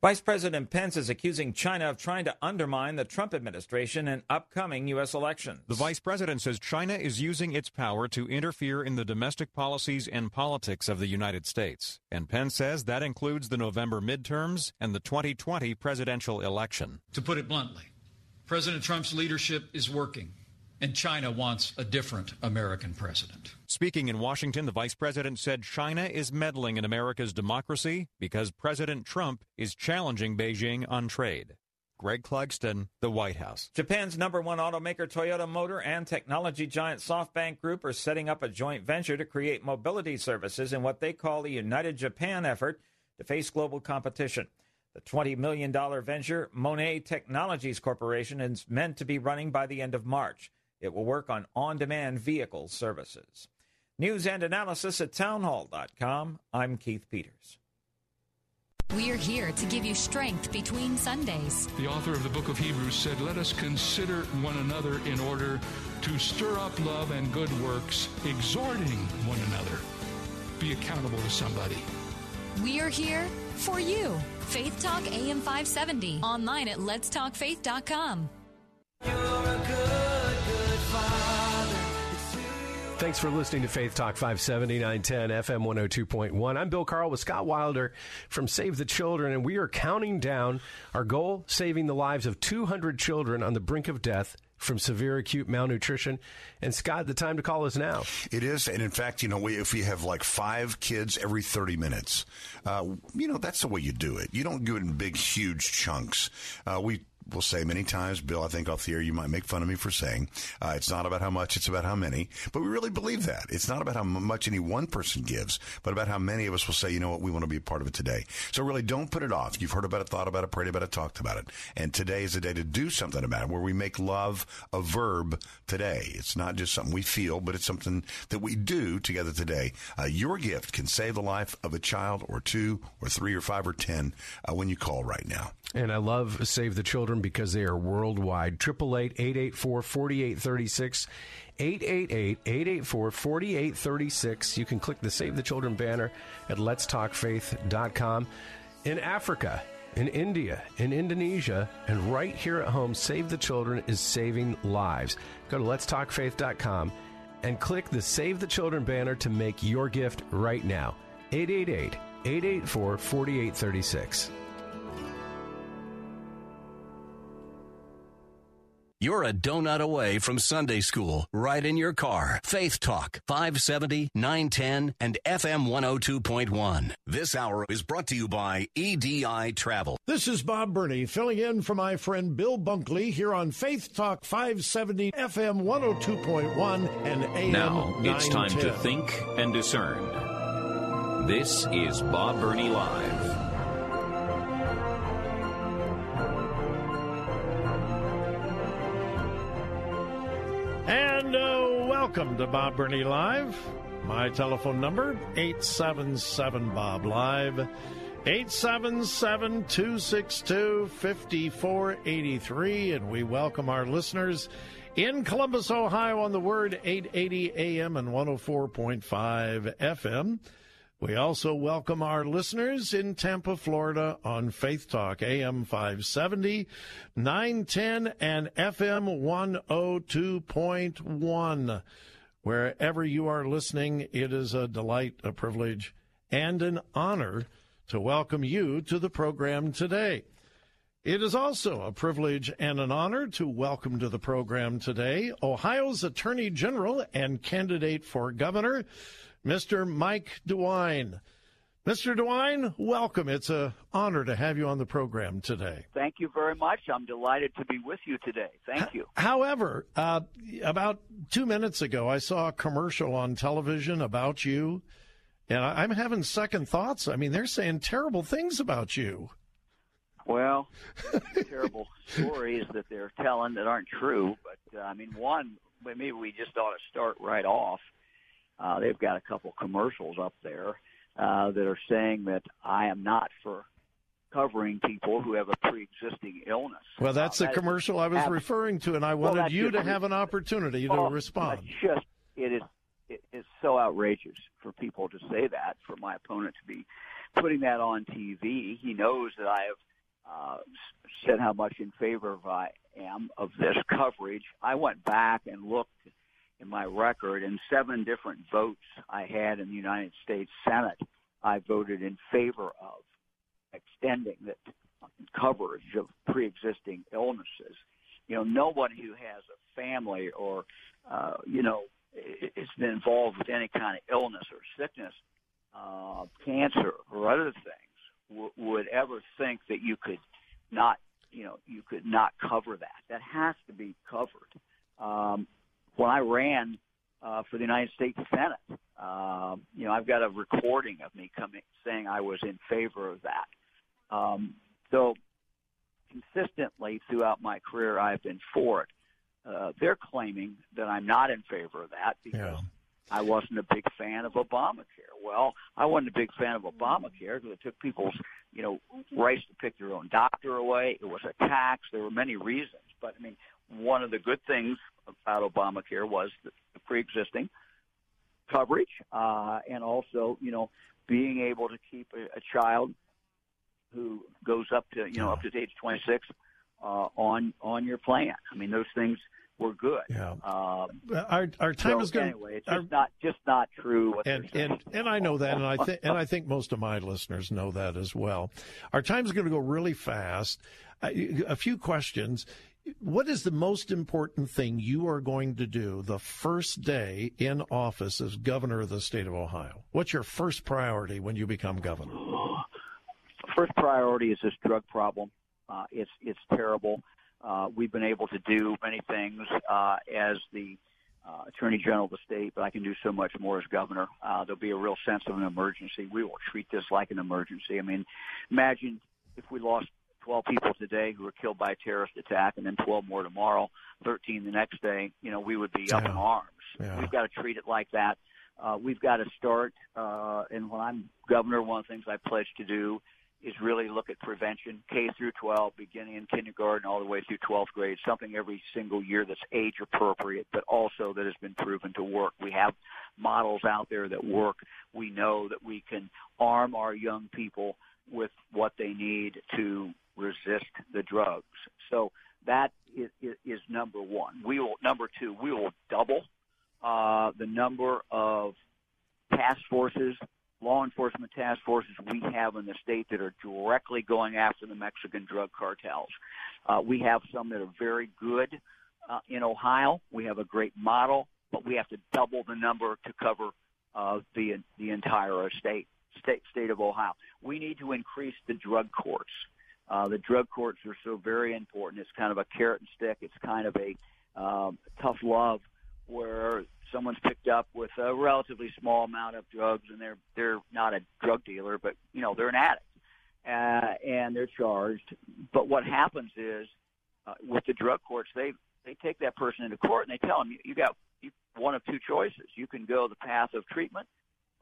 Vice President Pence is accusing China of trying to undermine the Trump administration in upcoming U.S. elections. The vice president says China is using its power to interfere in the domestic policies and politics of the United States. And Pence says that includes the November midterms and the 2020 presidential election. To put it bluntly, President Trump's leadership is working and China wants a different American president. Speaking in Washington, the vice president said China is meddling in America's democracy because President Trump is challenging Beijing on trade. Greg Clugston, the White House. Japan's number one automaker Toyota Motor and technology giant SoftBank Group are setting up a joint venture to create mobility services in what they call the United Japan effort to face global competition. The $20 million venture, Monet Technologies Corporation, is meant to be running by the end of March. It will work on on demand vehicle services. News and analysis at townhall.com. I'm Keith Peters. We're here to give you strength between Sundays. The author of the book of Hebrews said, Let us consider one another in order to stir up love and good works, exhorting one another. be accountable to somebody. We're here for you. Faith Talk AM 570. Online at letstalkfaith.com. Thanks for listening to Faith Talk 570 910 FM 102.1. I'm Bill Carl with Scott Wilder from Save the Children, and we are counting down our goal saving the lives of 200 children on the brink of death from severe acute malnutrition. And Scott, the time to call is now. It is, and in fact, you know, we, if we have like five kids every thirty minutes, uh, you know, that's the way you do it. You don't do it in big, huge chunks. Uh, we will say many times, Bill, I think off the air you might make fun of me for saying uh, it's not about how much, it's about how many. But we really believe that. It's not about how much any one person gives, but about how many of us will say, you know what, we want to be a part of it today. So really don't put it off. You've heard about it, thought about it, prayed about it, talked about it. And today is the day to do something about it where we make love a verb today. It's not just something we feel, but it's something that we do together today. Uh, your gift can save the life of a child or two or three or five or ten uh, when you call right now. And I love Save the Children because they are worldwide. 888 884 4836. 888 884 4836. You can click the Save the Children banner at letstalkfaith.com. In Africa, in India, in Indonesia, and right here at home, Save the Children is saving lives. Go to letstalkfaith.com and click the Save the Children banner to make your gift right now. 888 884 4836. You're a donut away from Sunday school, right in your car. Faith Talk, 570, 910, and FM 102.1. This hour is brought to you by EDI Travel. This is Bob Burney filling in for my friend Bill Bunkley here on Faith Talk 570 FM 102.1 and AM Now it's time to think and discern. This is Bob Burney Live. And uh, welcome to Bob Burney Live. My telephone number, 877 Bob Live. 877 262 5483. And we welcome our listeners in Columbus, Ohio on the word 880 AM and 104.5 FM. We also welcome our listeners in Tampa, Florida on Faith Talk AM 570, 910, and FM 102.1. Wherever you are listening, it is a delight, a privilege, and an honor to welcome you to the program today. It is also a privilege and an honor to welcome to the program today Ohio's Attorney General and candidate for governor, Mr. Mike DeWine. Mr. DeWine, welcome. It's an honor to have you on the program today. Thank you very much. I'm delighted to be with you today. Thank you. However, uh, about two minutes ago, I saw a commercial on television about you, and I'm having second thoughts. I mean, they're saying terrible things about you. Well, terrible stories that they're telling that aren't true. But uh, I mean, one, maybe we just ought to start right off. Uh, they've got a couple commercials up there uh, that are saying that I am not for covering people who have a pre-existing illness. Well, that's Uh, the that is commercial I was ab- referring to, and I wanted that's you to just- have an opportunity to Oh, respond. It's just it is it is so outrageous for people to say that. For my opponent to be putting that on TV, he knows that I have uh, said how much in favor of I am of this coverage. I went back and looked in my record, and seven different votes I had in the United States Senate, I voted in favor of extending the coverage of pre-existing illnesses. You know, no one who has a family or, uh, you know, has been involved with any kind of illness or sickness, uh, cancer or other things, w- would ever think that you could not, you know, you could not cover that. That has to be covered. Um, when I ran uh, for the United States Senate, um, you know, I've got a recording of me coming saying I was in favor of that. Um, so consistently throughout my career, I've been for it. Uh, they're claiming that I'm not in favor of that because I wasn't a big fan of Obamacare. Well, I wasn't a big fan of Obamacare because it took people's, you know, rights to pick their own doctor away. It was a tax. There were many reasons, but I mean, one of the good things about Obamacare was the, the pre-existing coverage, uh, and also, you know, being able to keep a, a child who goes up to, you know, up to age 26 uh, on on your plan. I mean, those things were good. Yeah. Um, our our time so is going. anyway. It's just not just not true. What and and and I know that, and I think and I think most of my listeners know that as well. Our time is going to go really fast. Uh, A few questions. What is the most important thing you are going to do the first day in office as governor of the state of Ohio? What's your first priority when you become governor? first priority is this drug problem. Uh, it's it's terrible. Uh, we've been able to do many things uh, as the uh, Attorney General of the state, but I can do so much more as governor. Uh, there'll be a real sense of an emergency. We will treat this like an emergency. I mean, imagine if we lost 12 people today who were killed by a terrorist attack, and then 12 more tomorrow, 13 the next day. You know, we would be up in arms. Yeah. We've got to treat it like that. Uh, we've got to start, uh, and when I'm governor, one of the things I pledge to do is really look at prevention, K through 12, beginning in kindergarten all the way through 12th grade, something every single year that's age appropriate, but also that has been proven to work. We have models out there that work. We know that we can arm our young people with what they need to resist the drugs. So that is, is, number one. We will number two. We will double uh, the number of task forces, law enforcement task forces we have in the state that are directly going after the Mexican drug cartels. Uh, we have some that are very good uh, in Ohio. We have a great model, but we have to double the number to cover uh, the the entire state state state of Ohio. We need to increase the drug courts. Uh, the drug courts are so very important. It's kind of a carrot and stick. It's kind of a um, tough love where someone's picked up with a relatively small amount of drugs and they're they're not a drug dealer, but you know they're an addict uh, and they're charged. But what happens is uh, with the drug courts, they they take that person into court and they tell them you, you got you, one of two choices. You can go the path of treatment.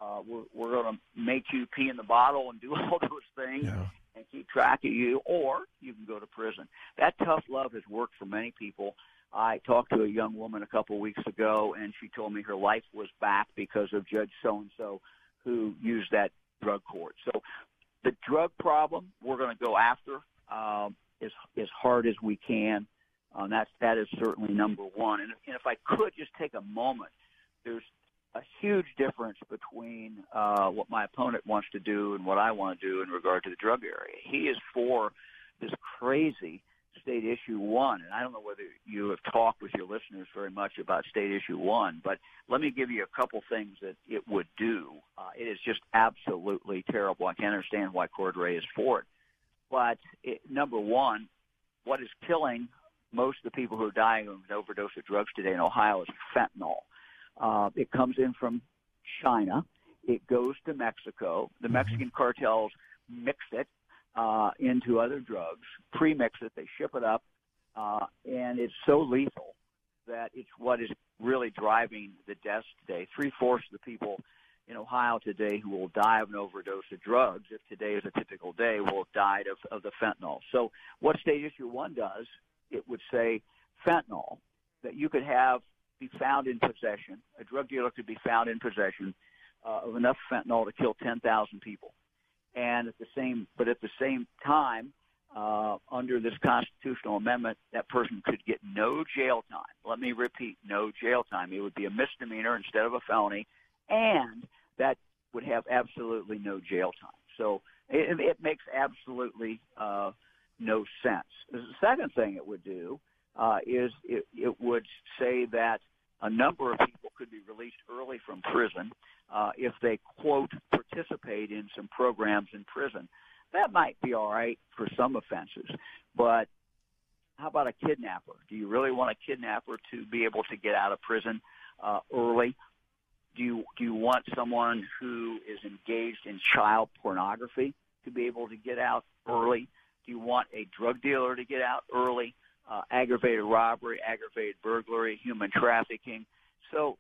Uh, we're we're going to make you pee in the bottle and do all those things and keep track of you, or you can go to prison. That tough love has worked for many people. I talked to a young woman a couple weeks ago, and she told me her life was back because of Judge so and so who used that drug court. So the drug problem we're going to go after um, as as hard as we can. Um, that's that is certainly number one. And, and if I could just take a moment, there's a huge difference between uh, what my opponent wants to do and what I want to do in regard to the drug area. He is for this crazy state issue one, and I don't know whether you have talked with your listeners very much about state issue one, but let me give you a couple things that it would do. Uh, it is just absolutely terrible. I can't understand why Cordray is for it. But it, number one, what is killing most of the people who are dying of an overdose of drugs today in Ohio is fentanyl. Uh, it comes in from China. It goes to Mexico. The Mexican cartels mix it uh, into other drugs, pre-mix it, they ship it up, uh, and it's so lethal that it's what is really driving the deaths today. Three fourths of the people in Ohio today who will die of an overdose of drugs, if today is a typical day, will have died of, of the fentanyl. So what State Issue 1 does, it would say fentanyl, that you could have be found in possession, a drug dealer could be found in possession uh, of enough fentanyl to kill 10,000 people. And at the same, but at the same time, uh, under this constitutional amendment, that person could get no jail time. Let me repeat, no jail time. It would be a misdemeanor instead of a felony, and that would have absolutely no jail time. So it, it makes absolutely uh, no sense. The second thing it would do uh, is it, it would say that a number of people could be released early from prison uh, if they quote participate in some programs in prison. That might be all right for some offenses, but how about a kidnapper? Do you really want a kidnapper to be able to get out of prison uh, early? Do you do you want someone who is engaged in child pornography to be able to get out early? Do you want a drug dealer to get out early? Uh, aggravated robbery, aggravated burglary, human trafficking. So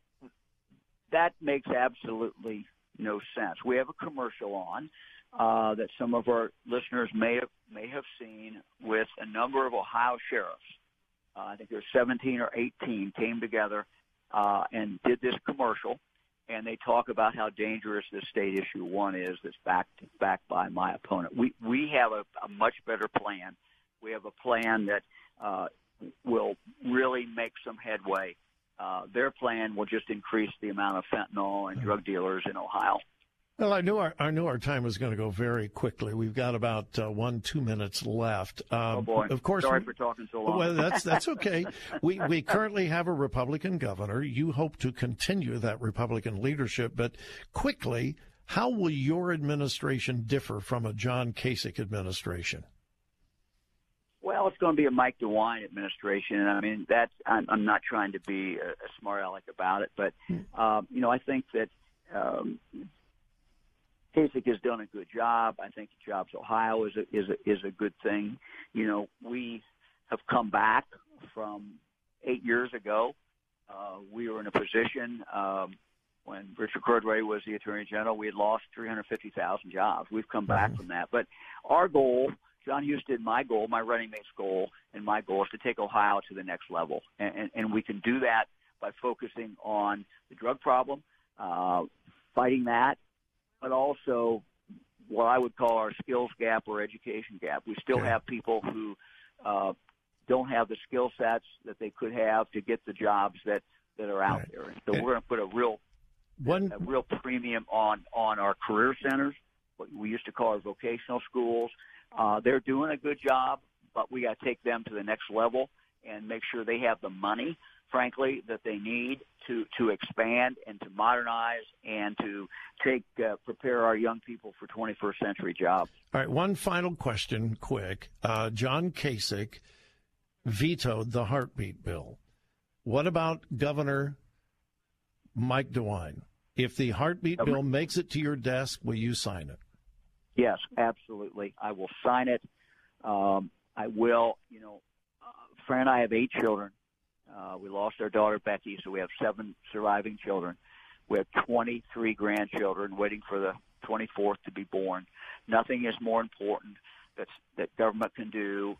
that makes absolutely no sense. We have a commercial on uh, that some of our listeners may have may have seen with a number of Ohio sheriffs. Uh, I think there's 17 or 18 came together uh, and did this commercial. and they talk about how dangerous this state issue one is that's backed backed by my opponent. We we have a, a much better plan. We have a plan that uh, will really make some headway. Uh, their plan will just increase the amount of fentanyl and drug dealers in Ohio. Well, I knew our I knew our time was going to go very quickly. We've got about uh, one two minutes left. Um, oh boy! Of course, sorry we, for talking so long. Well, that's that's okay. we we currently have a Republican governor. You hope to continue that Republican leadership, but quickly, how will your administration differ from a John Kasich administration? Well, it's going to be a Mike DeWine administration, and I mean that's. I'm, I'm not trying to be a, a smart aleck about it, but um, you know, I think that um, Kasich has done a good job. I think Jobs Ohio is a, is a, is a good thing. You know, we have come back from eight years ago. Uh, we were in a position um, when Richard Cordray was the Attorney General. We had lost 350,000 jobs. We've come back from that. But our goal, Jon Husted, my goal, my running mate's goal, and my goal is to take Ohio to the next level. And, and, and we can do that by focusing on the drug problem, uh, fighting that, but also what I would call our skills gap or education gap. We still have people who uh, don't have the skill sets that they could have to get the jobs that, that are out there. And so we're going to put a real One, a real premium on on our career centers, what we used to call our vocational schools. Uh, they're doing a good job, but we got to take them to the next level and make sure they have the money, frankly, that they need to to expand and to modernize and to take uh, prepare our young people for 21st century jobs. All right, one final question, quick. Uh, John Kasich vetoed the heartbeat bill. What about Governor Mike DeWine? If the heartbeat bill makes it to your desk, will you sign it? Yes, absolutely. I will sign it. Um, I will. You know, uh, Fran and I have eight children. Uh, we lost our daughter Becky, so we have seven surviving children. We have 23 grandchildren waiting for the 24th to be born. Nothing is more important that's, that government can do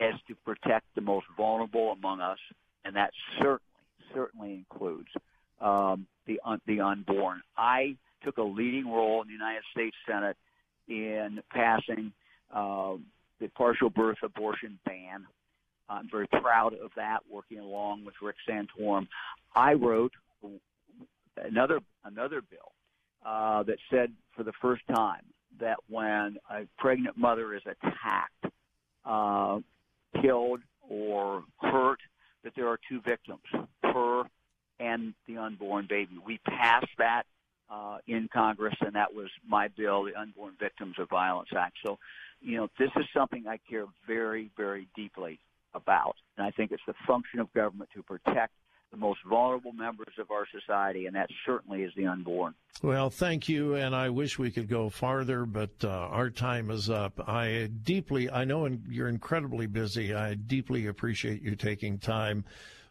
as to protect the most vulnerable among us, and that certainly certainly includes um, the un- the unborn. I took a leading role in the United States Senate in passing uh, the partial birth abortion ban. I'm very proud of that, working along with Rick Santorum. I wrote another another bill uh, that said for the first time that when a pregnant mother is attacked, uh, killed, or hurt, that there are two victims, her and the unborn baby. We passed that uh, in Congress, and that was my bill, the Unborn Victims of Violence Act. So, you know, this is something I care very, very deeply about, and I think it's the function of government to protect the most vulnerable members of our society, and that certainly is the unborn. Well, thank you, and I wish we could go farther, but uh, our time is up. I deeply, I know you're incredibly busy. I deeply appreciate you taking time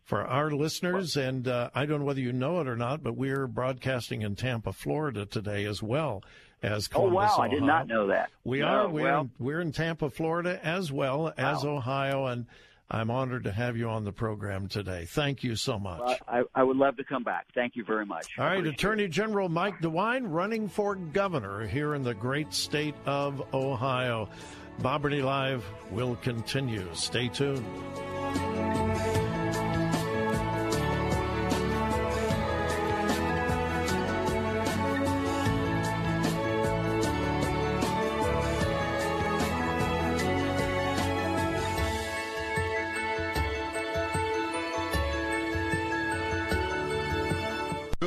for our listeners, and uh, I don't know whether you know it or not, but we're broadcasting in Tampa, Florida today as well as Columbus, oh wow, Ohio. I did not know that. We No, are. We're, well- in, we're in Tampa, Florida, as well as Ohio, and I'm honored to have you on the program today. Thank you so much. Well, I, I would love to come back. Thank you very much. All right, Attorney General Mike DeWine running for governor here in the great state of Ohio. Bob Burney Live will continue. Stay tuned.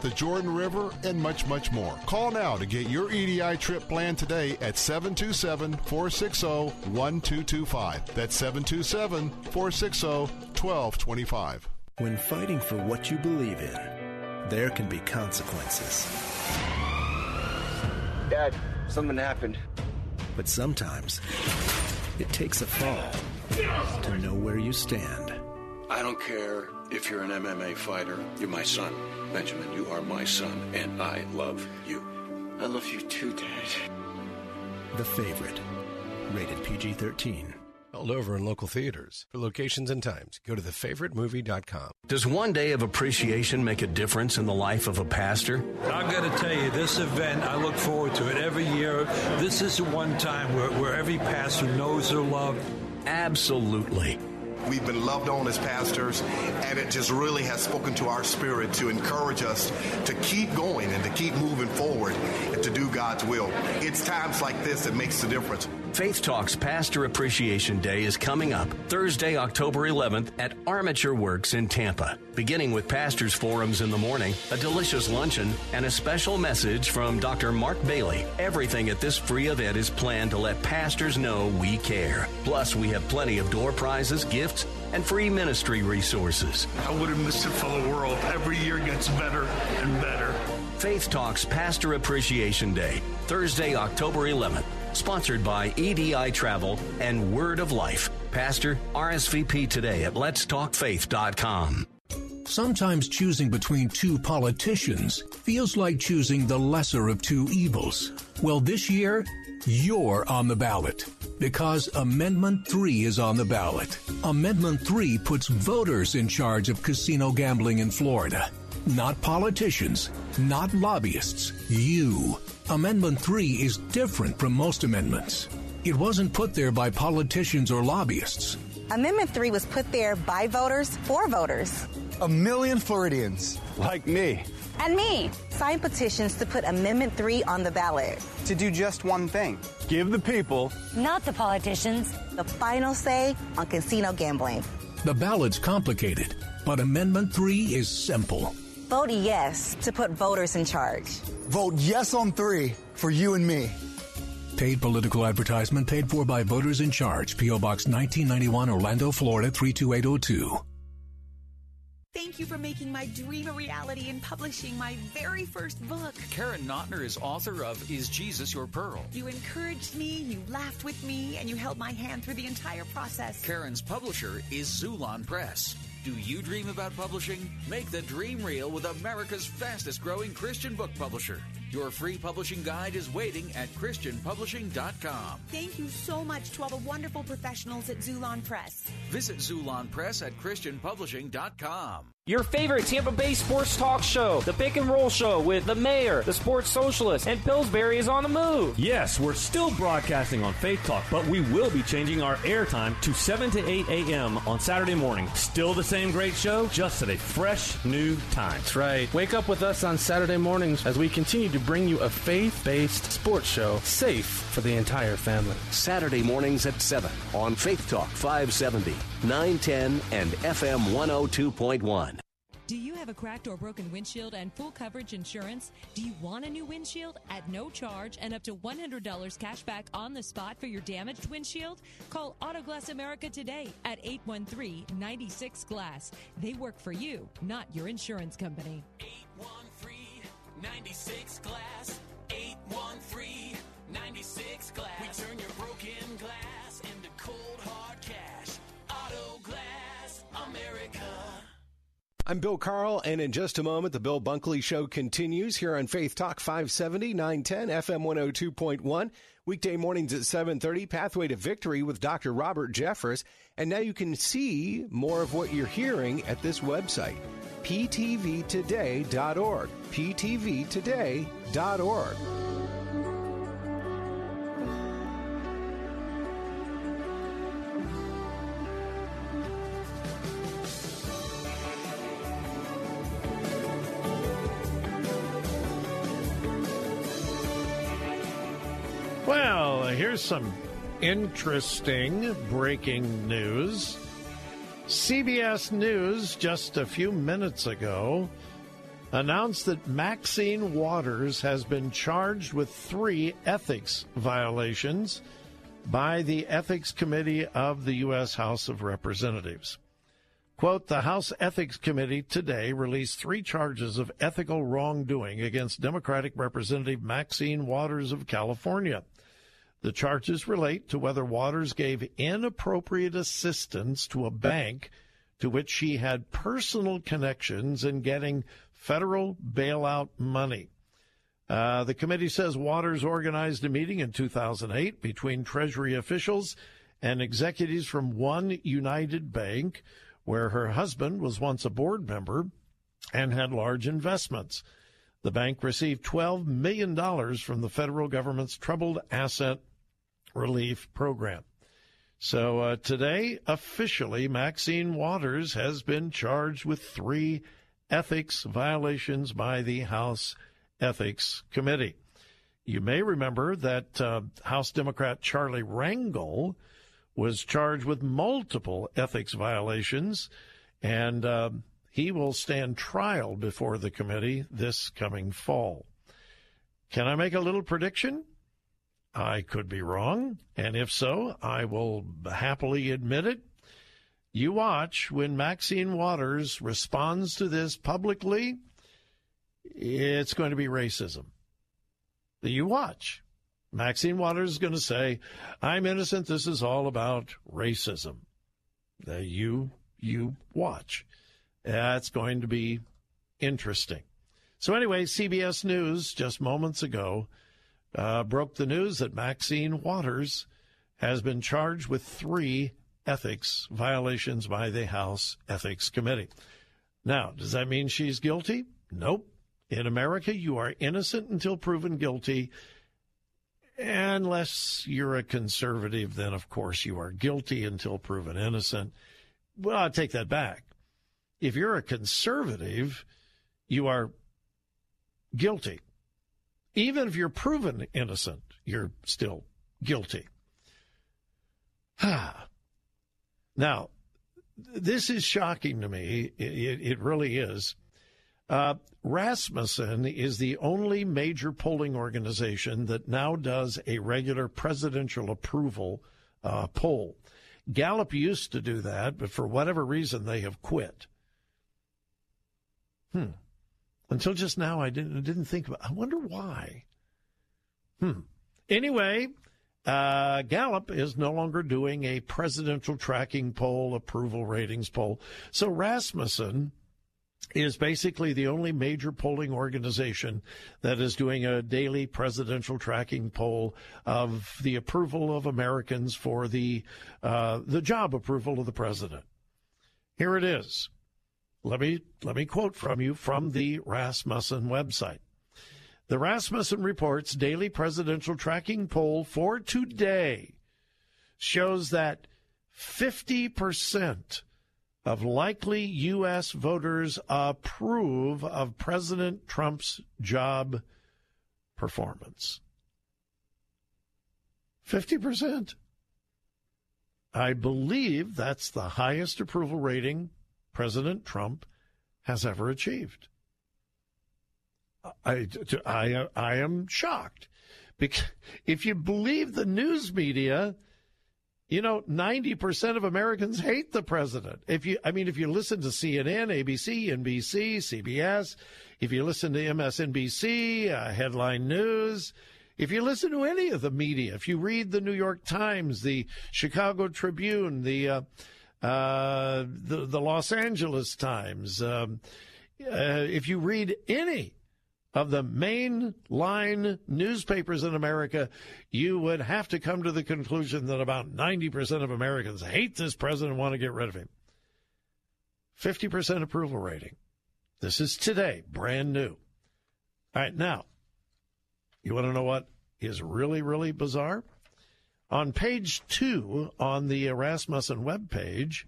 the Jordan River, and much, much more. Call now to get your EDI trip planned today at 727 460 1225. That's 727 460 1225. When fighting for what you believe in, there can be consequences. Dad, something happened. But sometimes it takes a fall to know where you stand. I don't care if you're an MMA fighter. You're my son. Benjamin, you are my son, and I love you. I love you too, Dad. The favorite. Rated PG 13. Held over in local theaters. For locations and times, go to thefavouritemovie.com. Does one day of appreciation make a difference in the life of a pastor? I've got to tell you, this event, I look forward to it every year. This is the one time where, where every pastor knows they're loved. Absolutely. We've been loved on as pastors, and it just really has spoken to our spirit to encourage us to keep going and to keep moving forward and to do God's will. It's times like this that makes the difference. Faith Talks Pastor Appreciation Day is coming up Thursday, October 11th at Armature Works in Tampa. Beginning with pastors' forums in the morning, a delicious luncheon, and a special message from Dr. Mark Bailey. Everything at this free event is planned to let pastors know we care. Plus, we have plenty of door prizes, gifts, and free ministry resources. I wouldn't miss it for the world. Every year gets better and better. Faith Talks Pastor Appreciation Day, Thursday, October 11th. Sponsored by EDI Travel and Word of Life. Pastor, RSVP today at letstalkfaith.com. Sometimes choosing between two politicians feels like choosing the lesser of two evils. Well, this year, you're on the ballot because Amendment 3 is on the ballot. Amendment 3 puts voters in charge of casino gambling in Florida. Not politicians, not lobbyists, you. Amendment 3 is different from most amendments. It wasn't put there by politicians or lobbyists. Amendment 3 was put there by voters for voters. A million Floridians, like me, and me, Sign petitions to put Amendment 3 on the ballot. To do just one thing give the people, not the politicians, the final say on casino gambling. The ballot's complicated, but Amendment 3 is simple. Vote yes to put voters in charge. Vote yes on 3 for you and me. Paid political advertisement paid for by voters in charge. P.O. Box 1991, Orlando, Florida 32802. Thank you for making my dream a reality and publishing my very first book. Karen Notner is author of Is Jesus Your Pearl? You encouraged me, you laughed with me, and you held my hand through the entire process. Karen's publisher is Xulon Press. Do you dream about publishing? Make the dream real with America's fastest growing Christian book publisher. Your free publishing guide is waiting at ChristianPublishing.com. Thank you so much to all the wonderful professionals at Xulon Press. Visit Xulon Press at ChristianPublishing.com. Your favorite Tampa Bay sports talk show, the Pick and Roll Show with the Mayor, the Sports Socialist, and Pillsbury is on the move. Yes, we're still broadcasting on Faith Talk, but we will be changing our airtime to 7 to 8 a.m. on Saturday morning. Still the same great show, just at a fresh new time. That's right. Wake up with us on Saturday mornings as we continue to bring you a faith based sports show safe for the entire family. Saturday mornings at 7 on Faith Talk 570, 910, and FM 102.1. Do you have a cracked or broken windshield and full coverage insurance? Do you want a new windshield at no charge and up to $100 cash back on the spot for your damaged windshield? Call Autoglass America today at 813 96 Glass. They work for you, not your insurance company. 813 96 Glass. 813 96 Glass. We turn your broken glass into cold hard cash. Auto Glass America. I'm Bill Carl, and in just a moment, the Bill Bunkley Show continues here on Faith Talk 570, 910, FM 102.1. Weekday mornings at 7.30, Pathway to Victory with Dr. Robert Jeffress. And now you can see more of what you're hearing at this website, ptvtoday.org. ptvtoday.org. Well, here's some interesting breaking news. CBS News just a few minutes ago announced that Maxine Waters has been charged with three ethics violations by the Ethics Committee of the U.S. House of Representatives. Quote, the House Ethics Committee today released three charges of ethical wrongdoing against Democratic Representative Maxine Waters of California. The charges relate to whether Waters gave inappropriate assistance to a bank to which she had personal connections in getting federal bailout money. Uh, the committee says Waters organized a meeting in 2008 between Treasury officials and executives from One United Bank, where her husband was once a board member and had large investments. The bank received $12 million from the federal government's Troubled Asset Relief Program. So uh, today, officially, Maxine Waters has been charged with three ethics violations by the House Ethics Committee. You may remember that uh, House Democrat Charlie Rangel was charged with multiple ethics violations, and uh, he will stand trial before the committee this coming fall. Can I make a little prediction? I could be wrong, and if so, I will happily admit it. You watch when Maxine Waters responds to this publicly, it's going to be racism. You watch. Maxine Waters is going to say, I'm innocent. This is all about racism. Uh, you, you watch. That's going to be interesting. So, anyway, CBS News just moments ago uh, broke the news that Maxine Waters has been charged with three ethics violations by the House Ethics Committee. Now, does that mean she's guilty? Nope. In America, you are innocent until proven guilty. Unless you're a conservative, then of course you are guilty until proven innocent. Well, I'll take that back. If you're a conservative, you are guilty even if you're proven innocent, you're still guilty. now, this is shocking to me. It, it really is. Uh, Rasmussen is the only major polling organization that now does a regular presidential approval uh, poll. Gallup used to do that, but for whatever reason, they have quit. Hmm. Until just now, I didn't didn't think about. I wonder why. Hmm. Anyway, uh, Gallup is no longer doing a presidential tracking poll, approval ratings poll. So Rasmussen is basically the only major polling organization that is doing a daily presidential tracking poll of the approval of Americans for the uh, the job approval of the president. Here it is. Let me let me quote from you from the Rasmussen website. The Rasmussen Reports daily presidential tracking poll for today shows that 50% of likely U.S. voters approve of President Trump's job performance. 50%. I believe that's the highest approval rating President Trump has ever achieved. I, I, I am shocked because if you believe the news media, you know, 90% of Americans hate the president. If you, I mean, if you listen to CNN, ABC, NBC, CBS, if you listen to MSNBC, uh, headline news, if you listen to any of the media, if you read the New York Times, the Chicago Tribune, the, uh, uh, the, the Los Angeles Times. Um, uh, if you read any of the main line newspapers in America, you would have to come to the conclusion that about 90% of Americans hate this president and want to get rid of him. 50% approval rating. This is today, brand new. All right, now, you want to know what is really, really bizarre? On page two on the Rasmussen webpage,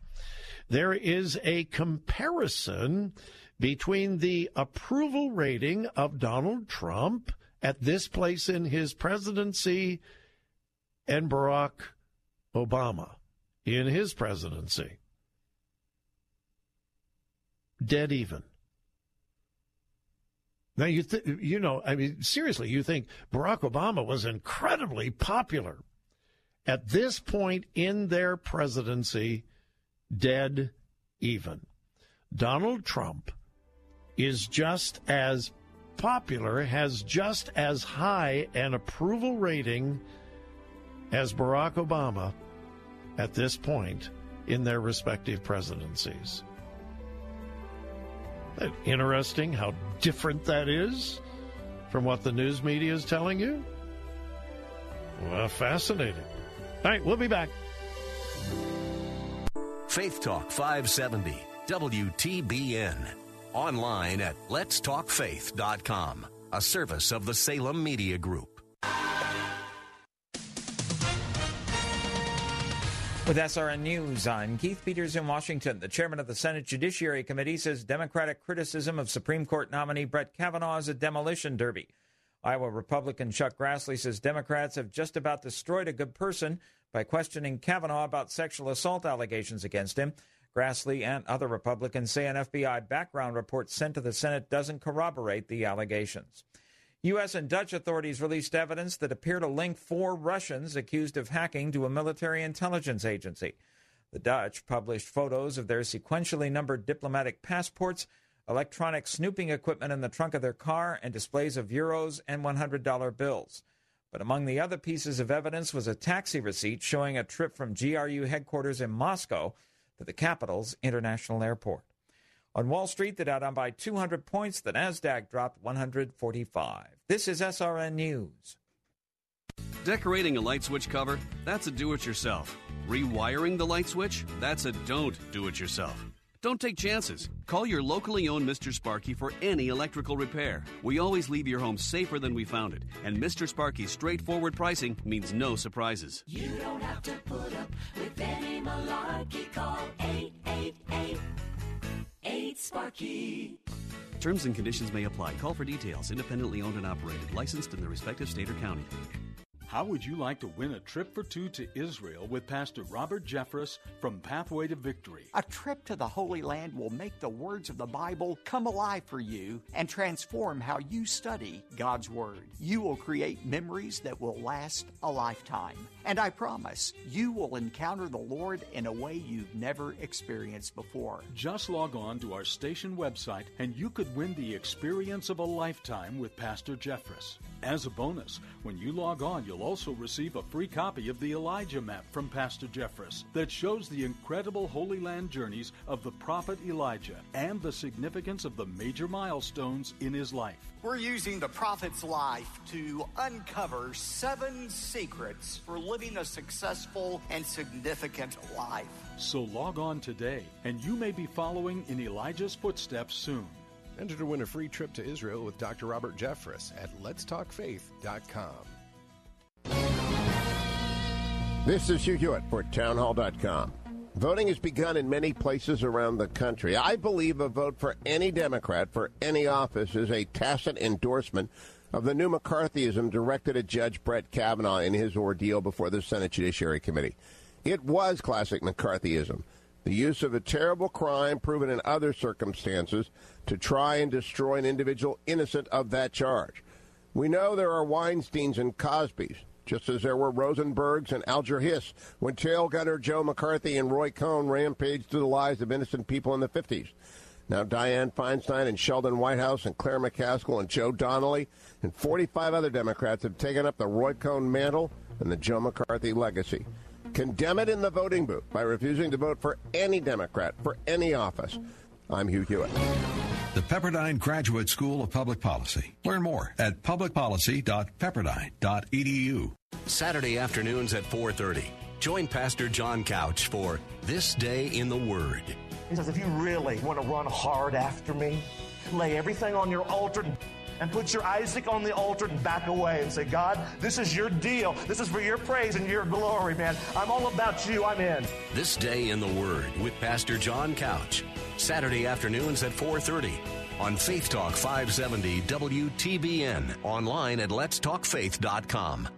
there is a comparison between the approval rating of Donald Trump at this place in his presidency and Barack Obama in his presidency. Dead even. Now you th- you know I mean seriously you think Barack Obama was incredibly popular at this point in their presidency dead even. Donald Trump is just as popular, has just as high an approval rating as Barack Obama at this point in their respective presidencies. Interesting how different that is from what the news media is telling you. Well, fascinating. All right, we'll be back. Faith Talk 570, WTBN. Online at letstalkfaith.com, a service of the Salem Media Group. With SRN News, I'm Keith Peters in Washington. The chairman of the Senate Judiciary Committee says Democratic criticism of Supreme Court nominee Brett Kavanaugh is a demolition derby. Iowa Republican Chuck Grassley says Democrats have just about destroyed a good person by questioning Kavanaugh about sexual assault allegations against him. Grassley and other Republicans say an FBI background report sent to the Senate doesn't corroborate the allegations. U.S. and Dutch authorities released evidence that appear to link four Russians accused of hacking to a military intelligence agency. The Dutch published photos of their sequentially numbered diplomatic passports electronic snooping equipment in the trunk of their car, and displays of euros and $100 bills. But among the other pieces of evidence was a taxi receipt showing a trip from GRU headquarters in Moscow to the capital's international airport. On Wall Street, the Dow down by 200 points, the Nasdaq dropped 145. This is SRN News. Decorating a light switch cover? That's a do it yourself. Rewiring the light switch? That's a don't do it yourself. Don't take chances. Call your locally owned Mr. Sparky for any electrical repair. We always leave your home safer than we found it, and Mr. Sparky's straightforward pricing means no surprises. You don't have to put up with any malarkey. Call 888 8 Sparky. Terms and conditions may apply. Call for details. Independently owned and operated. Licensed in the respective state or county. How would you like to win a trip for two to Israel with Pastor Robert Jeffress from Pathway to Victory? A trip to the Holy Land will make the words of the Bible come alive for you and transform how you study God's Word. You will create memories that will last a lifetime. And I promise you will encounter the Lord in a way you've never experienced before. Just log on to our station website and you could win the experience of a lifetime with Pastor Jeffress. As a bonus, when you log on, you'll also receive a free copy of the Elijah map from Pastor Jeffress that shows the incredible Holy Land journeys of the prophet Elijah and the significance of the major milestones in his life. We're using the prophet's life to uncover seven secrets for living a successful and significant life. So log on today, and you may be following in Elijah's footsteps soon. Enter to win a free trip to Israel with Dr. Robert Jeffress at letstalkfaith.com. This is Hugh Hewitt for townhall.com. Voting has begun in many places around the country. I believe a vote for any Democrat for any office is a tacit endorsement of the new McCarthyism directed at Judge Brett Kavanaugh in his ordeal before the Senate Judiciary Committee. It was classic McCarthyism the use of a terrible crime proven in other circumstances to try and destroy an individual innocent of that charge. We know there are Weinsteins and Cosbys, just as there were Rosenbergs and Alger Hiss when tail gunner Joe McCarthy and Roy Cohn rampaged through the lives of innocent people in the 50s. Now Dianne Feinstein and Sheldon Whitehouse and Claire McCaskill and Joe Donnelly and 45 other Democrats have taken up the Roy Cohn mantle and the Joe McCarthy legacy. Condemn it in the voting booth by refusing to vote for any Democrat for any office. I'm Hugh Hewitt. The Pepperdine Graduate School of Public Policy. Learn more at publicpolicy.pepperdine.edu. Saturday afternoons at 4:30. Join Pastor John Couch for This Day in the Word. He says, if you really want to run hard after me, lay everything on your altar and put your Isaac on the altar and back away and say, God, this is your deal. This is for your praise and your glory, man. I'm all about you. I'm in. This Day in the Word with Pastor John Couch. Saturday afternoons at 4:30 on Faith Talk 570 WTBN online at letstalkfaith.com.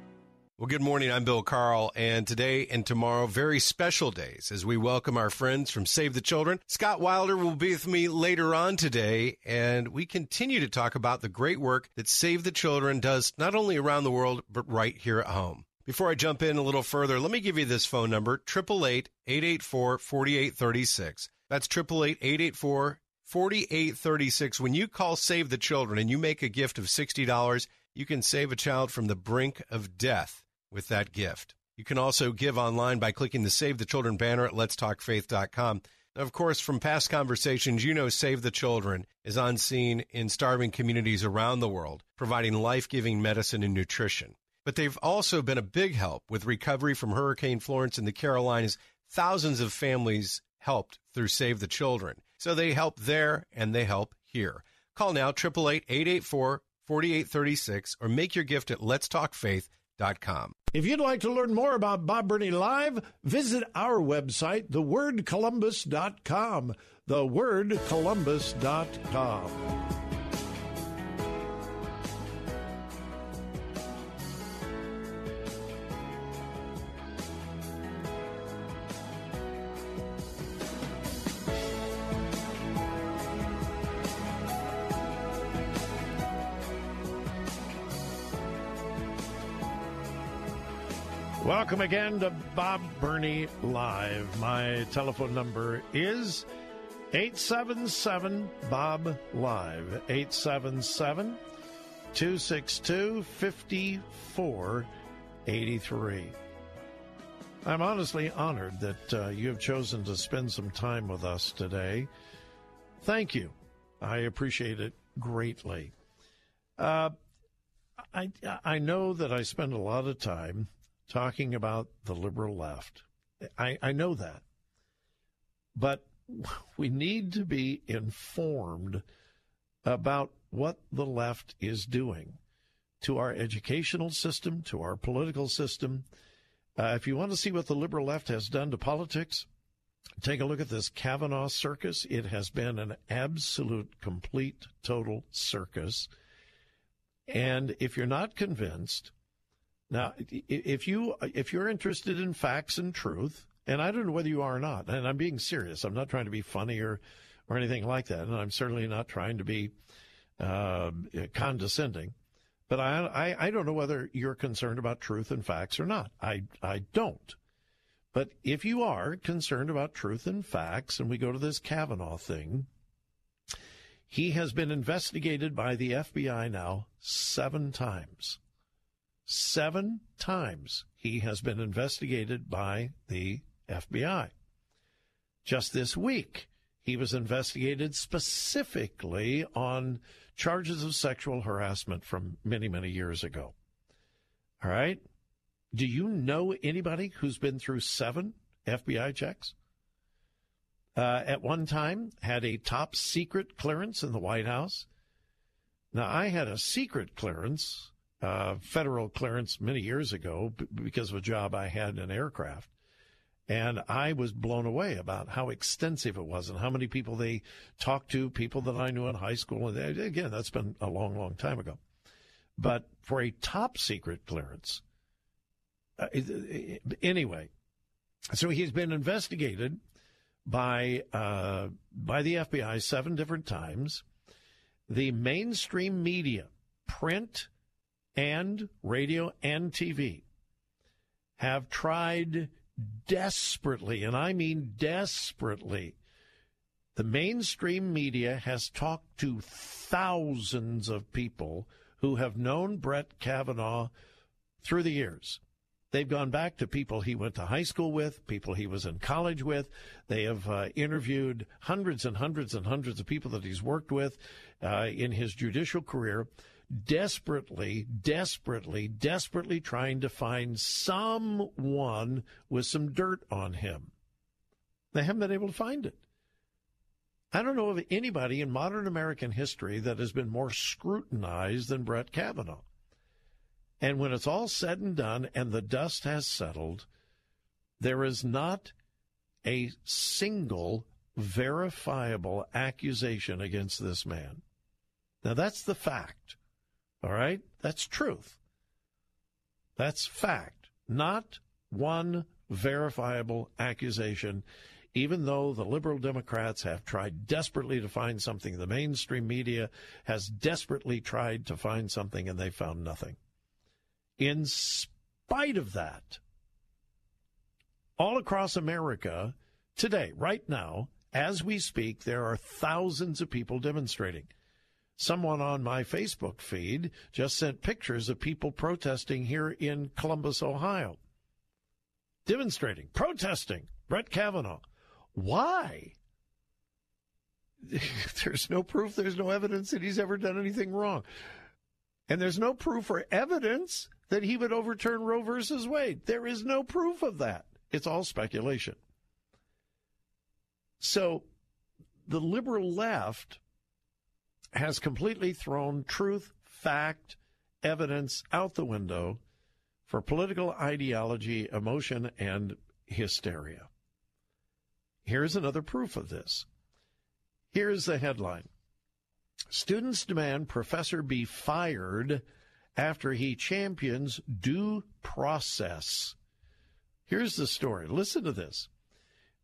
Well, good morning. I'm Bill Carl, and today and tomorrow, very special days as we welcome our friends from Save the Children. Scott Wilder will be with me later on today, and we continue to talk about the great work that Save the Children does not only around the world, but right here at home. Before I jump in a little further, let me give you this phone number 888 884 4836. That's 888 884 4836. When you call Save the Children and you make a gift of $60, you can save a child from the brink of death with that gift. You can also give online by clicking the Save the Children banner at letstalkfaith.com. Of course, from past conversations, you know Save the Children is on scene in starving communities around the world, providing life giving medicine and nutrition. But they've also been a big help with recovery from Hurricane Florence in the Carolinas. Thousands of families helped through Save the Children. So they help there and they help here. Call now 888 884 4836 or make your gift at letstalkfaith.com. If you'd like to learn more about Bob Burney Live, visit our website, thewordcolumbus.com. Thewordcolumbus.com. Welcome again to Bob Burney Live. My telephone number is 877 Bob Live. 877 262 5483. I'm honestly honored that uh, you have chosen to spend some time with us today. Thank you. I appreciate it greatly. Uh, I, I know that I spend a lot of time talking about the liberal left. I, I know that. But we need to be informed about what the left is doing to our educational system, to our political system. Uh, if you want to see what the liberal left has done to politics, take a look at this Kavanaugh circus. It has been an absolute, complete, total circus. And if you're not convinced, now, if you if you're interested in facts and truth, and I don't know whether you are or not, and I'm being serious. I'm not trying to be funny or or anything like that, and I'm certainly not trying to be uh, condescending. But I, I I don't know whether you're concerned about truth and facts or not. I I don't. But if you are concerned about truth and facts, and we go to this Kavanaugh thing, he has been investigated by the FBI now seven times. Seven times he has been investigated by the FBI. Just this week, he was investigated specifically on charges of sexual harassment from many, many years ago. All right? Do you know anybody who's been through seven FBI checks? Uh, at one time, had a top secret clearance in the White House. Now, I had a secret clearance uh, federal clearance many years ago because of a job I had in aircraft. And I was blown away about how extensive it was and how many people they talked to, people that I knew in high school. And again, that's been a long, long time ago. But for a top secret clearance, uh, anyway, so he's been investigated by uh, by the FBI seven different times. The mainstream media, print, and radio and TV have tried desperately, and I mean desperately. The mainstream media has talked to thousands of people who have known Brett Kavanaugh through the years. They've gone back to people he went to high school with, people he was in college with. They have uh, interviewed hundreds and hundreds and hundreds of people that he's worked with uh, in his judicial career, desperately, desperately, desperately trying to find someone with some dirt on him. They haven't been able to find it. I don't know of anybody in modern American history that has been more scrutinized than Brett Kavanaugh. And when it's all said and done and the dust has settled, there is not a single verifiable accusation against this man. Now, that's the fact. All right? That's truth. That's fact. Not one verifiable accusation, even though the liberal Democrats have tried desperately to find something. The mainstream media has desperately tried to find something, and they found nothing. In spite of that, all across America today, right now, as we speak, there are thousands of people demonstrating. Someone on my Facebook feed just sent pictures of people protesting here in Columbus, Ohio. Demonstrating, protesting Brett Kavanaugh. Why? There's no proof, there's no evidence that he's ever done anything wrong. And there's no proof or evidence that he would overturn Roe versus Wade. There is no proof of that. It's all speculation. So the liberal left has completely thrown truth, fact, evidence out the window for political ideology, emotion, and hysteria. Here's another proof of this. Here's the headline Students demand professor be fired after he champions due process. Here's the story. Listen to this.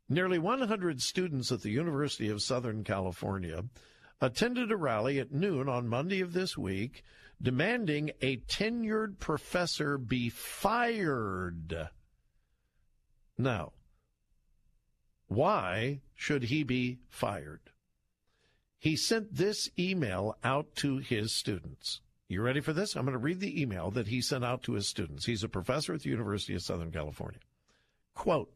Nearly 100 students at the University of Southern California attended a rally at noon on Monday of this week demanding a tenured professor be fired. Now, why should he be fired? He sent this email out to his students. You ready for this? I'm going to read the email that he sent out to his students. He's a professor at the University of Southern California. Quote,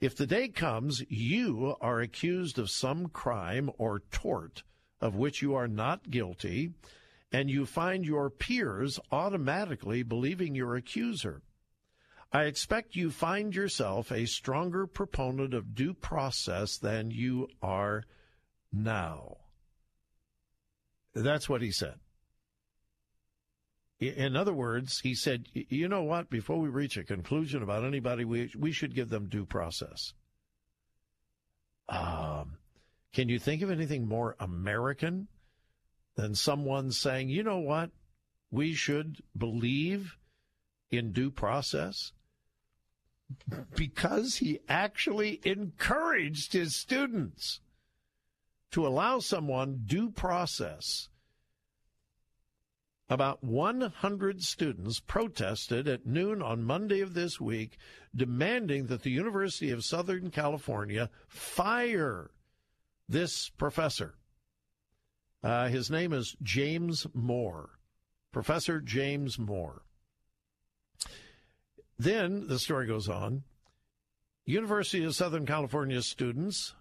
if the day comes you are accused of some crime or tort of which you are not guilty, and you find your peers automatically believing your accuser, I expect you find yourself a stronger proponent of due process than you are now. That's what he said. In other words, he said, you know what? Before we reach a conclusion about anybody, we, we should give them due process. Um, can you think of anything more American than someone saying, you know what? We should believe in due process? Because he actually encouraged his students to allow someone due process about 100 students protested at noon on Monday of this week, demanding that the University of Southern California fire this professor. Uh, his name is James Moore, Professor James Moore. Then the story goes on. University of Southern California students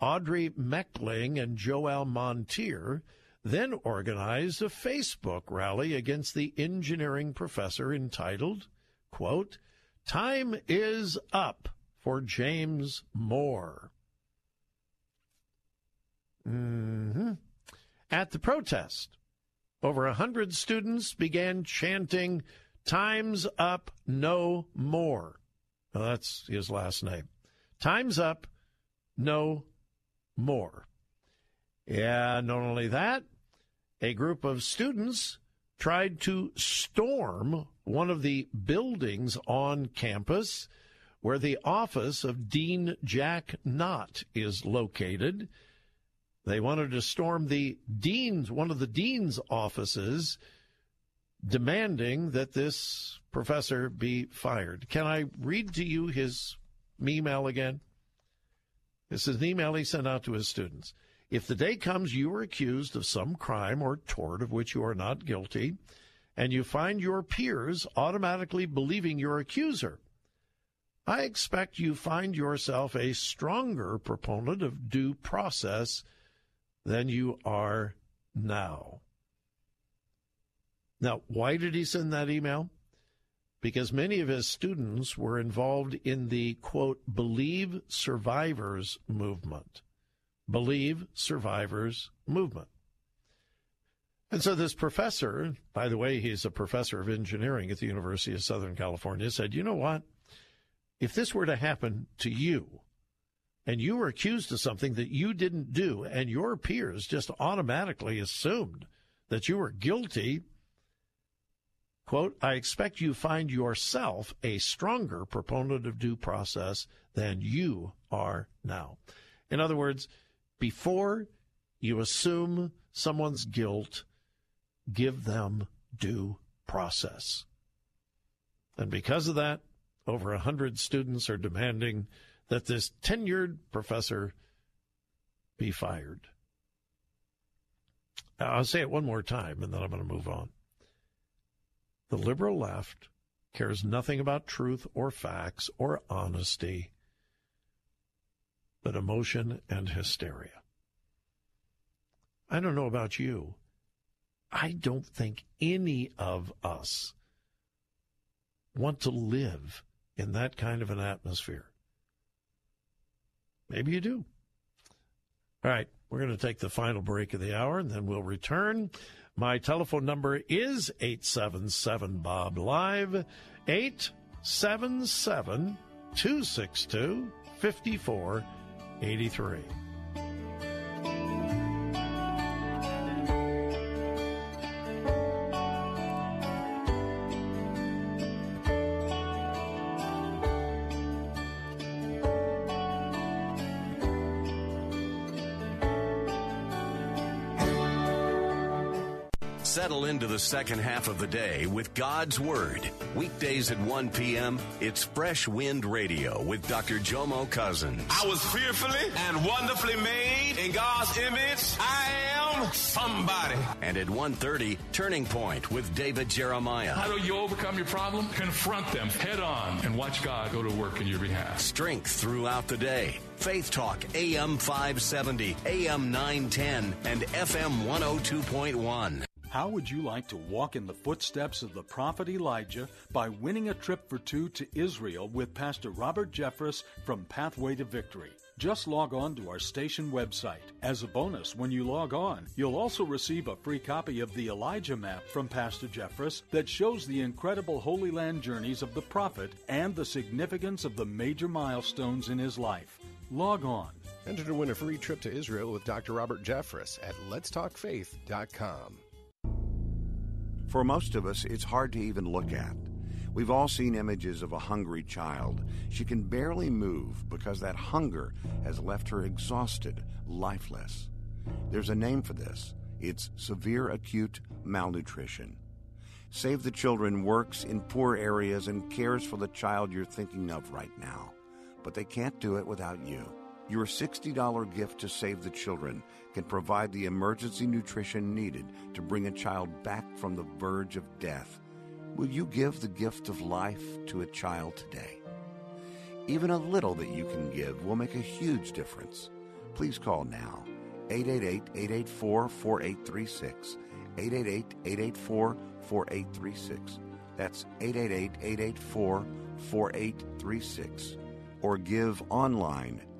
Audrey Meckling and Joel Montier then organized a Facebook rally against the engineering professor entitled, quote, Time is Up for James Moore. Mm-hmm. At the protest, over a hundred students began chanting, Time's up, no more. Well, that's his last name. Time's up, no more. Yeah, not only that, a group of students tried to storm one of the buildings on campus where the office of Dean Jack Knott is located. They wanted to storm the dean's one of the dean's offices demanding that this professor be fired. Can I read to you his email again? This is an email he sent out to his students. If the day comes you are accused of some crime or tort of which you are not guilty, and you find your peers automatically believing your accuser, I expect you find yourself a stronger proponent of due process than you are now. Now, why did he send that email? Because many of his students were involved in the quote, believe survivors movement. Believe survivors movement. And so this professor, by the way, he's a professor of engineering at the University of Southern California, said, you know what? If this were to happen to you, and you were accused of something that you didn't do, and your peers just automatically assumed that you were guilty, quote, I expect you find yourself a stronger proponent of due process than you are now. In other words, before you assume someone's guilt, give them due process. And because of that, over a hundred students are demanding that this tenured professor be fired. I'll say it one more time and then I'm going to move on. The liberal left cares nothing about truth or facts or honesty, but emotion and hysteria. I don't know about you. I don't think any of us want to live in that kind of an atmosphere. Maybe you do. All right, we're going to take the final break of the hour and then we'll return. My telephone number is 877 Bob Live, 877 262 54 83 second half of the day with God's Word. Weekdays at 1 p.m., it's Fresh Wind Radio with Dr. Jomo Cousins. I was fearfully and wonderfully made in God's image. I am somebody. And at 1.30, Turning Point with David Jeremiah. How do you overcome your problem? Confront them head on and watch God go to work in your behalf. Strength throughout the day. Faith Talk, AM 570, AM 910, and FM 102.1. How would you like to walk in the footsteps of the prophet Elijah by winning a trip for two to Israel with Pastor Robert Jeffress from Pathway to Victory? Just log on to our station website. As a bonus, when you log on, you'll also receive a free copy of the Elijah map from Pastor Jeffress that shows the incredible Holy Land journeys of the prophet and the significance of the major milestones in his life. Log on. Enter to win a free trip to Israel with Dr. Robert Jeffress at letstalkfaith.com. For most of us, it's hard to even look at. We've all seen images of a hungry child. She can barely move because that hunger has left her exhausted, lifeless. There's a name for this it's severe acute malnutrition. Save the Children works in poor areas and cares for the child you're thinking of right now. But they can't do it without you. Your $60 gift to Save the Children can provide the emergency nutrition needed to bring a child back from the verge of death. Will you give the gift of life to a child today? Even a little that you can give will make a huge difference. Please call now 888 884 4836. 888 884 4836. That's 888 884 4836. Or give online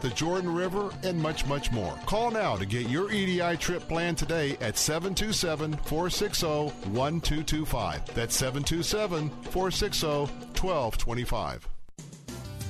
the Jordan River, and much, much more. Call now to get your EDI trip planned today at 727 460 1225. That's 727 460 1225.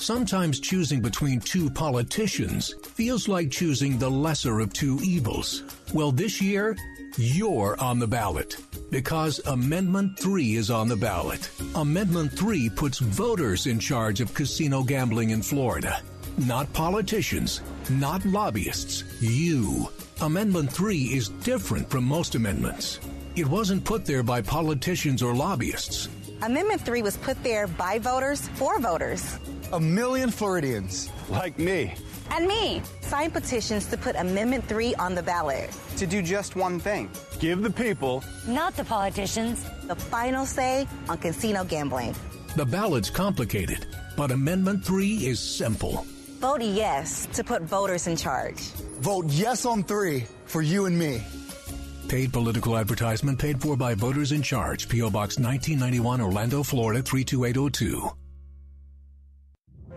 Sometimes choosing between two politicians feels like choosing the lesser of two evils. Well, this year, you're on the ballot because Amendment 3 is on the ballot. Amendment 3 puts voters in charge of casino gambling in Florida. Not politicians, not lobbyists, you. Amendment 3 is different from most amendments. It wasn't put there by politicians or lobbyists. Amendment 3 was put there by voters for voters. A million Floridians, like me, and me, signed petitions to put Amendment 3 on the ballot. To do just one thing give the people, not the politicians, the final say on casino gambling. The ballot's complicated, but Amendment 3 is simple. Vote yes to put voters in charge. Vote yes on 3 for you and me. Paid political advertisement paid for by voters in charge. P.O. Box 1991, Orlando, Florida 32802.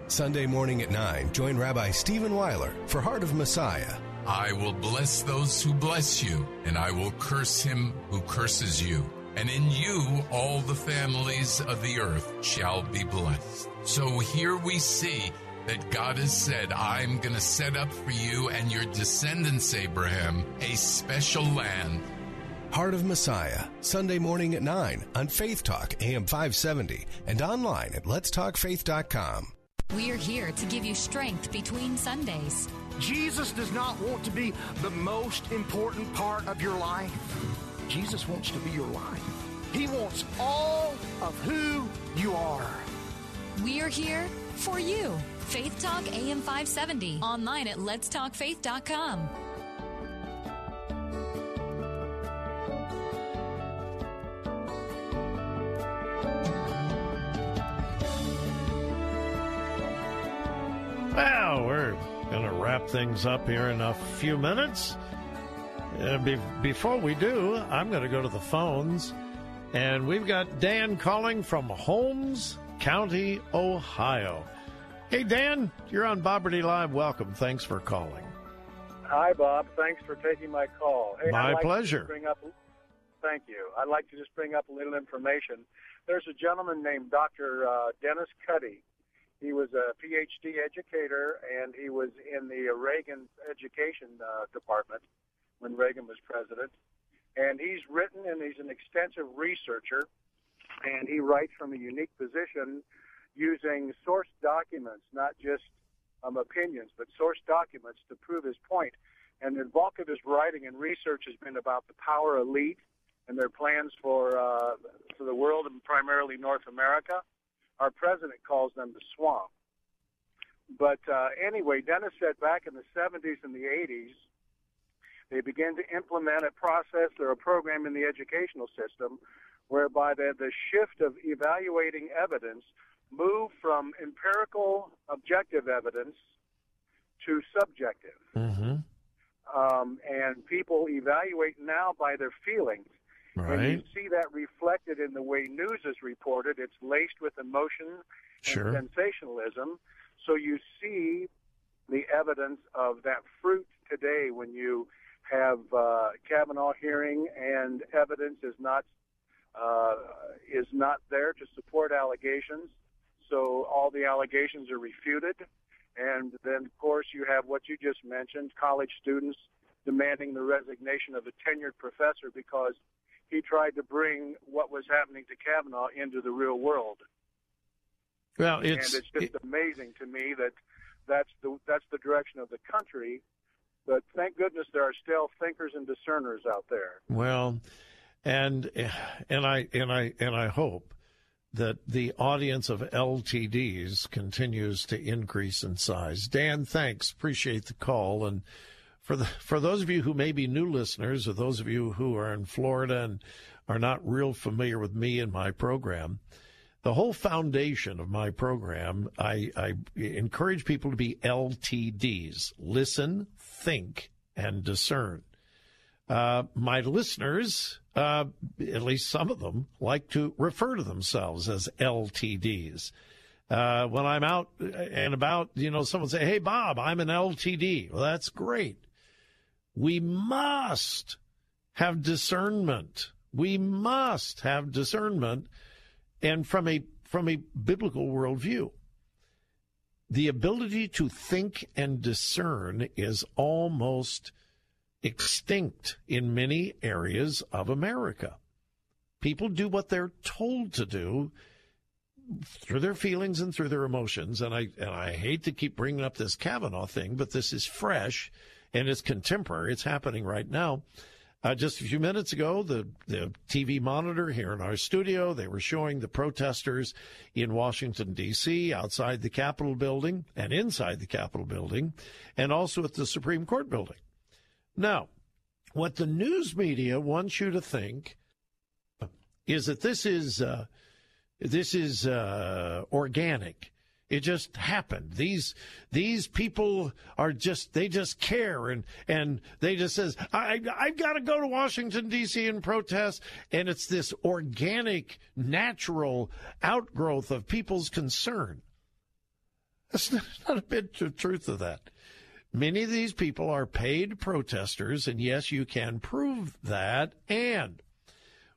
Sunday morning at 9, join Rabbi Stephen Weiler for Heart of Messiah. I will bless those who bless you, and I will curse him who curses you. And in you all the families of the earth shall be blessed. So here we see that God has said, I'm going to set up for you and your descendants, Abraham, a special land. Heart of Messiah, Sunday morning at 9 on Faith Talk, AM 570, and online at letstalkfaith.com. We're here to give you strength between Sundays. Jesus does not want to be the most important part of your life. Jesus wants to be your life. He wants all of who you are. We're here for you. Faith Talk AM 570. Online at letstalkfaith.com. Well, we're going to wrap things up here in a few minutes. Uh, be- before we do, I'm going to go to the phones, and we've got Dan calling from Holmes County, Ohio. Hey, Dan, you're on Bob Burney Live. Welcome. Thanks for calling. Hi, Bob. Thanks for taking my call. Hey, my like pleasure. bring up, thank you. I'd like to just bring up a little information. There's a gentleman named Dr. Uh, Dennis Cuddy. He was a PhD educator, and he was in the Reagan Education uh, Department when Reagan was president. And he's written, and he's an extensive researcher, and he writes from a unique position using source documents, not just um, opinions, but source documents to prove his point. And the bulk of his writing and research has been about the power elite and their plans for uh, for the world and primarily North America. Our president calls them the swamp. But uh, anyway, Dennis said back in the 70s and the 80s, they began to implement a process or a program in the educational system whereby the, the shift of evaluating evidence moved from empirical objective evidence to subjective. Mm-hmm. Um, and people evaluate now by their feelings. Right. And you see that reflected in the way news is reported. It's laced with emotion Sure. sensationalism. So you see the evidence of that fruit today when you have uh, Kavanaugh hearing and evidence is not uh, is not there to support allegations. So all the allegations are refuted, And then, of course, you have what you just mentioned college students demanding the resignation of a tenured professor because he tried to bring what was happening to Kavanaugh into the real world. Well, it's, and it's just it, amazing to me that that's the that's the direction of the country. But thank goodness there are still thinkers and discerners out there. Well, and and I and I and I hope that the audience of LTDs continues to increase in size. Dan, thanks. Appreciate the call. And for the for those of you who may be new listeners, or those of you who are in Florida and are not real familiar with me and my program, the whole foundation of my program, I, I encourage people to be LTDs: listen, think, and discern. Uh, my listeners, uh, at least some of them, like to refer to themselves as LTDs. Uh, when I'm out and about, you know, someone say, "Hey, Bob, I'm an LTD." Well, that's great. We must have discernment. We must have discernment, and from a from a biblical worldview, the ability to think and discern is almost extinct in many areas of America. People do what they're told to do through their feelings and through their emotions. And I and I hate to keep bringing up this Kavanaugh thing, but this is fresh and it's contemporary. It's happening right now. Uh, just a few minutes ago, the, the TV monitor here in our studio, they were showing the protesters in Washington, D.C., outside the Capitol building and inside the Capitol building, and also at the Supreme Court building. Now, what the news media wants you to think is that this is uh, this is uh, organic. It just happened. These these people are just they just care and and they just says I I've got to go to Washington D.C. and protest and it's this organic natural outgrowth of people's concern. That's not a bit of truth of that. Many of these people are paid protesters, and yes, you can prove that. And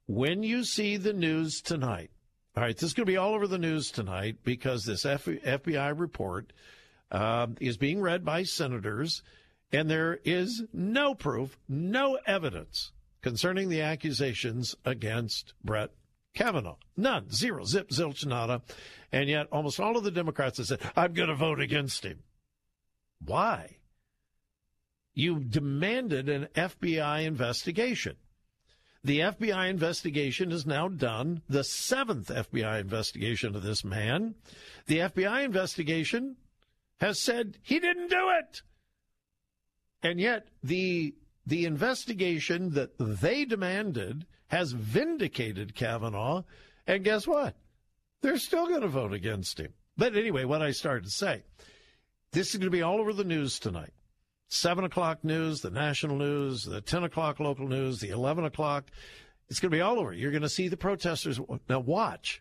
when you see the news tonight, all right, this is going to be all over the news tonight because this FBI report uh, is being read by senators, and there is no proof, no evidence concerning the accusations against Brett Kavanaugh. None. Zero. Zip, zilch, nada. And yet, almost all of the Democrats have said, I'm going to vote against him. Why? You demanded an FBI investigation. The FBI investigation is now done, the seventh FBI investigation of this man. The FBI investigation has said he didn't do it. And yet, the, the investigation that they demanded has vindicated Kavanaugh. And guess what? They're still going to vote against him. But anyway, what I started to say this is going to be all over the news tonight. 7 o'clock news, the national news, the 10 o'clock local news, the 11 o'clock. It's going to be all over. You're going to see the protesters. Now, watch.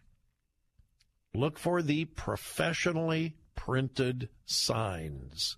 Look for the professionally printed signs.